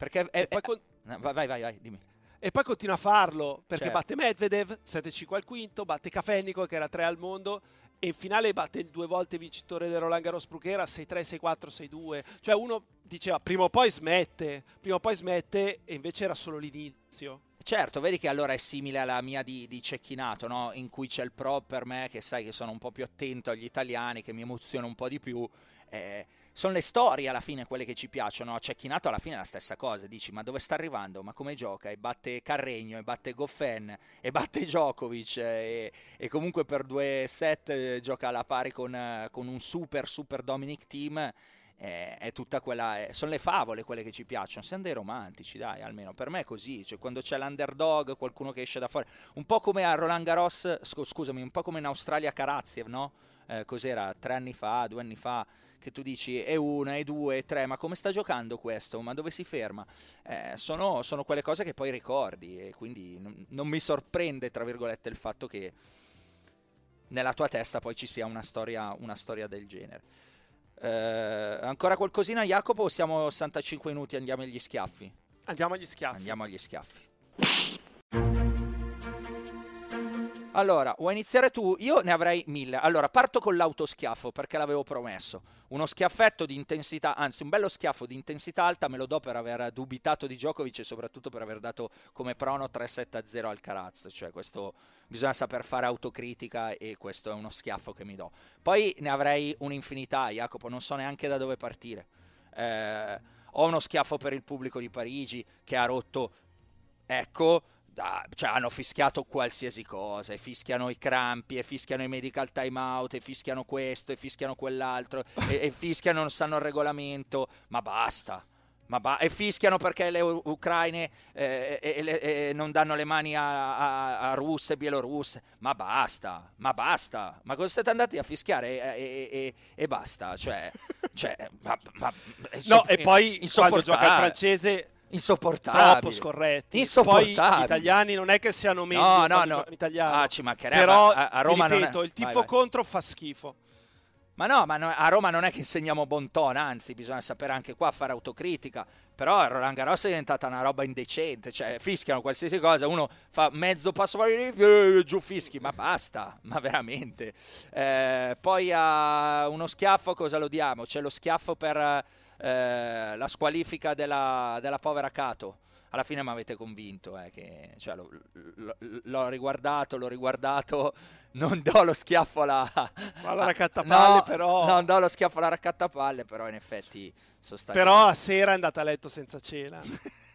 Perché è, poi, è- con- no, vai, vai, vai, vai, dimmi. e poi continua a farlo, perché Certo. batte Medvedev, 7-5 al quinto, batte Cafennico, che era 3 al mondo, e in finale batte il due volte vincitore del Roland Garros Bruchera 6-3, 6-4, 6-2. Cioè uno diceva prima o poi smette, prima o poi smette e invece era solo l'inizio. Certo, vedi che allora è simile alla mia di, di Cecchinato, no? in cui c'è il pro per me, che sai che sono un po' più attento agli italiani, che mi emoziona un po' di più. Eh, sono le storie alla fine quelle che ci piacciono. Cecchinato alla fine è la stessa cosa, dici ma dove sta arrivando? Ma come gioca? E batte Carregno, e batte Goffen, e batte Djokovic, e, e comunque per due set eh, gioca alla pari con, eh, con un super super Dominic Team. eh, è tutta quella. sono le favole quelle che ci piacciono. Siamo dei romantici, dai, almeno per me è così. Cioè, quando c'è l'underdog, qualcuno che esce da fuori, un po' come a Roland Garros, scu- scusami, un po' come in Australia Karaziev, no? Eh, cos'era? Tre anni fa, due anni fa, che tu dici è una, è due, è tre, ma come sta giocando questo? Ma dove si ferma? Eh, sono, sono quelle cose che poi ricordi e quindi non, non mi sorprende, tra virgolette, il fatto che nella tua testa poi ci sia una storia, una storia del genere. Eh, ancora qualcosina, Jacopo? O siamo 65 minuti andiamo agli schiaffi? Andiamo agli schiaffi. Andiamo agli schiaffi. Allora, vuoi iniziare tu? Io ne avrei mille. Allora, parto con l'autoschiaffo perché l'avevo promesso. Uno schiaffetto di intensità, anzi un bello schiaffo di intensità alta me lo do per aver dubitato di Djokovic e soprattutto per aver dato come prono 3-7-0 al Caraz. Cioè, questo bisogna saper fare autocritica e questo è uno schiaffo che mi do. Poi ne avrei un'infinità, Jacopo, non so neanche da dove partire. Eh, ho uno schiaffo per il pubblico di Parigi che ha rotto, ecco, da- cioè hanno fischiato qualsiasi cosa, e fischiano i crampi, e fischiano i medical timeout, e fischiano questo, e fischiano quell'altro, e, e fischiano non sanno il regolamento, ma basta. Ma ba- e fischiano perché le u- ucraine eh, e- e le- e non danno le mani a, a, a russe e bielorusse. Ma basta, ma basta. Ma cosa siete andati a fischiare e, basta? Cioè, cioè ma, ma- è No, e poi quando gioca il francese Insopportabile. troppo scorretti. Poi Insopportabile. gli italiani non è che siano meglio No, no, no. italiano. Ah, ci mancherebbe. Però A- a Roma non è- ripeto, il vai, tifo vai. contro fa schifo. Ma no, ma no- a Roma non è che insegniamo bon ton, anzi bisogna sapere anche qua fare autocritica. Però Roland Garros è diventata una roba indecente, cioè fischiano qualsiasi cosa, uno fa mezzo passo fuori di eh, giù fischi, ma basta, ma veramente. Eh, poi a uno schiaffo cosa lo diamo? C'è lo schiaffo per eh, la squalifica della, della povera Cato. Alla fine mi avete convinto, eh, che, cioè, lo- lo- l'ho riguardato, l'ho riguardato, [LAUGHS] non do lo schiaffo alla, Alla raccattapalle, No, però- Non do lo schiaffo alla raccattapalle, però in effetti sono stati... Però a sera è andata a letto senza cena. [LAUGHS]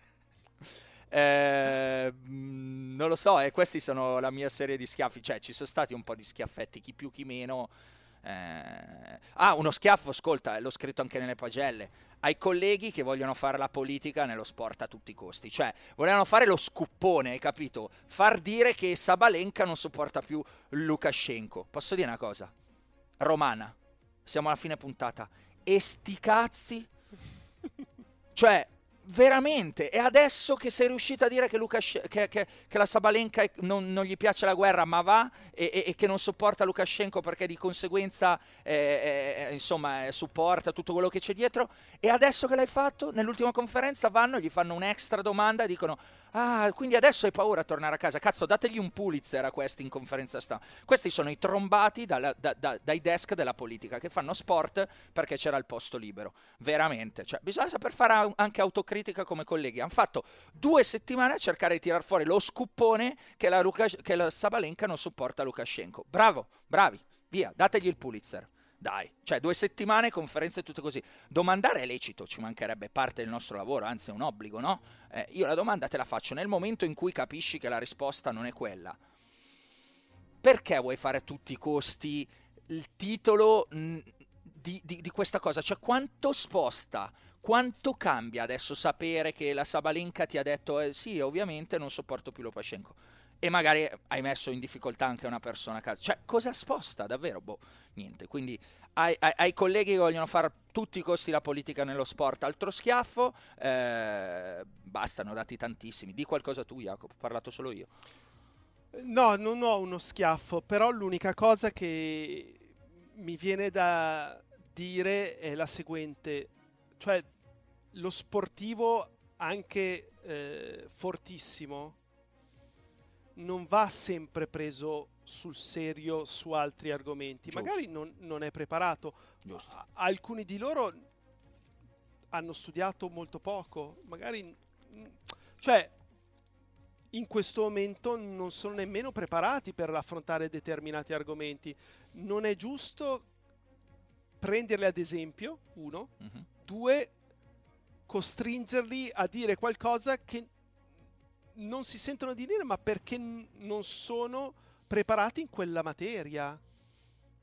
Eh, mh, non lo so, e questi sono la mia serie di schiaffi. Cioè, ci sono stati un po' di schiaffetti, chi più chi meno. Eh, Ah, uno schiaffo, ascolta, l'ho scritto anche nelle pagelle. Ai colleghi che vogliono fare la politica nello sport a tutti i costi. Cioè, volevano fare lo scuppone, hai capito? Far dire che Sabalenka non sopporta più Lukashenko. Posso dire una cosa? Romana, siamo alla fine puntata. E sti cazzi? [LAUGHS] Cioè, veramente, e adesso che sei riuscito a dire che, Lukash- che, che, che la Sabalenka non, non, gli piace la guerra, ma va e, e, e che non sopporta Lukashenko perché di conseguenza eh, eh, insomma supporta tutto quello che c'è dietro, e adesso che l'hai fatto, nell'ultima conferenza vanno, gli fanno un'extra domanda e dicono Ah, quindi adesso hai paura a tornare a casa. Cazzo, dategli un Pulitzer a questi in conferenza stampa. Questi sono i trombati dalla, da, da, dai desk della politica che fanno sport perché c'era il posto libero. Veramente. Cioè, bisogna saper fare anche autocritica come colleghi. Hanno fatto due settimane a cercare di tirar fuori lo scuppone che la, Lukash- che la Sabalenka non supporta Lukashenko. Bravo, bravi. Via, dategli il Pulitzer. Dai, cioè due settimane, conferenze tutte così. Domandare è lecito, ci mancherebbe parte del nostro lavoro, anzi è un obbligo, no? Eh, io la domanda te la faccio nel momento in cui capisci che la risposta non è quella. Perché vuoi fare a tutti i costi il titolo mh, di, di, di questa cosa? Cioè quanto sposta quanto cambia adesso sapere che la Sabalenka ti ha detto eh, sì, ovviamente non sopporto più Lopashenko e magari hai messo in difficoltà anche una persona a casa. Cioè, cosa sposta davvero? Boh, niente. Quindi ai, ai, ai, colleghi che vogliono fare tutti i costi la politica nello sport, altro schiaffo, eh, bastano dati tantissimi. Di qualcosa tu, Jacopo, ho parlato solo io. No, non ho uno schiaffo, però l'unica cosa che mi viene da dire è la seguente, cioè lo sportivo anche eh, fortissimo non va sempre preso sul serio su altri argomenti. Giusto. Magari non, non, è preparato. Alcuni di loro hanno studiato molto poco. Magari... Cioè, in questo momento non sono nemmeno preparati per affrontare determinati argomenti. Non è giusto prenderli ad esempio, uno. Uh-huh. Due, costringerli a dire qualcosa che non si sentono di dire, ma perché n- non sono preparati in quella materia.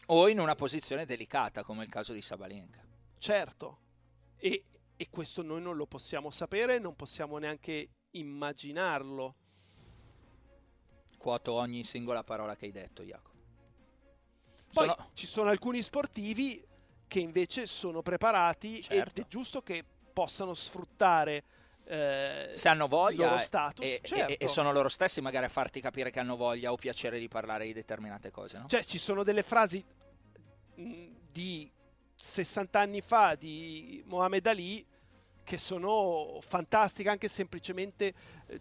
O in una posizione delicata, come il caso di Sabalenka. Certo, e, e questo noi non lo possiamo sapere, non possiamo neanche immaginarlo. Quoto ogni singola parola che hai detto, Jacopo. Poi sono... ci sono alcuni sportivi che invece sono preparati certo. ed è giusto che possano sfruttare eh, se hanno voglia status, e, certo. e, e, sono loro stessi magari a farti capire che hanno voglia o piacere di parlare di determinate cose. No? Cioè ci sono delle frasi di 60 anni fa di Mohamed Ali che sono fantastiche anche semplicemente eh,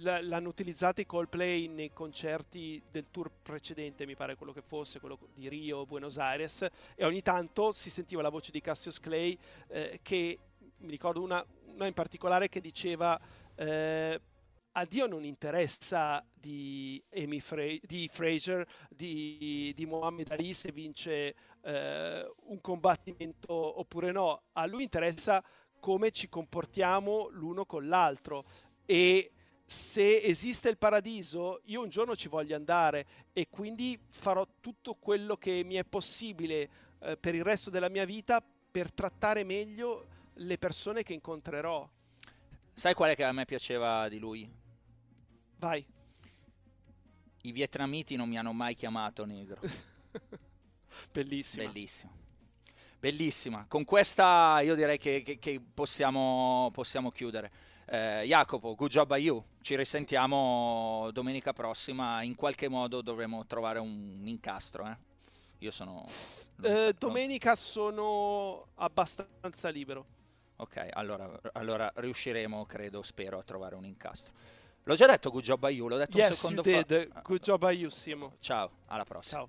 l'hanno utilizzata i Coldplay nei concerti del tour precedente, mi pare quello che fosse, quello di Rio, Buenos Aires, e ogni tanto si sentiva la voce di Cassius Clay eh, che mi ricordo una, una in particolare che diceva eh, a Dio non interessa di, Amy Fra- di Fraser, di, di Muhammad Ali se vince eh, un combattimento oppure no, a lui interessa come ci comportiamo l'uno con l'altro. E se esiste il paradiso io un giorno ci voglio andare e quindi farò tutto quello che mi è possibile eh, per il resto della mia vita per trattare meglio le persone che incontrerò. Sai qual è che a me piaceva di lui? Vai. I vietnamiti non mi hanno mai chiamato negro. [LAUGHS] Bellissima. Bellissimo. Bellissima. Con questa io direi che, che, che possiamo, possiamo, chiudere. Eh, Jacopo, good job a you. Ci risentiamo domenica prossima. In qualche modo dovremo trovare un incastro. Eh? Io sono... Eh, domenica sono abbastanza libero. Ok, allora, allora, riusciremo, credo, spero, a trovare un incastro. L'ho già detto good job a you, l'ho detto yes, un secondo you did. fa. Good job a you, Simo. Ciao, alla prossima. Ciao.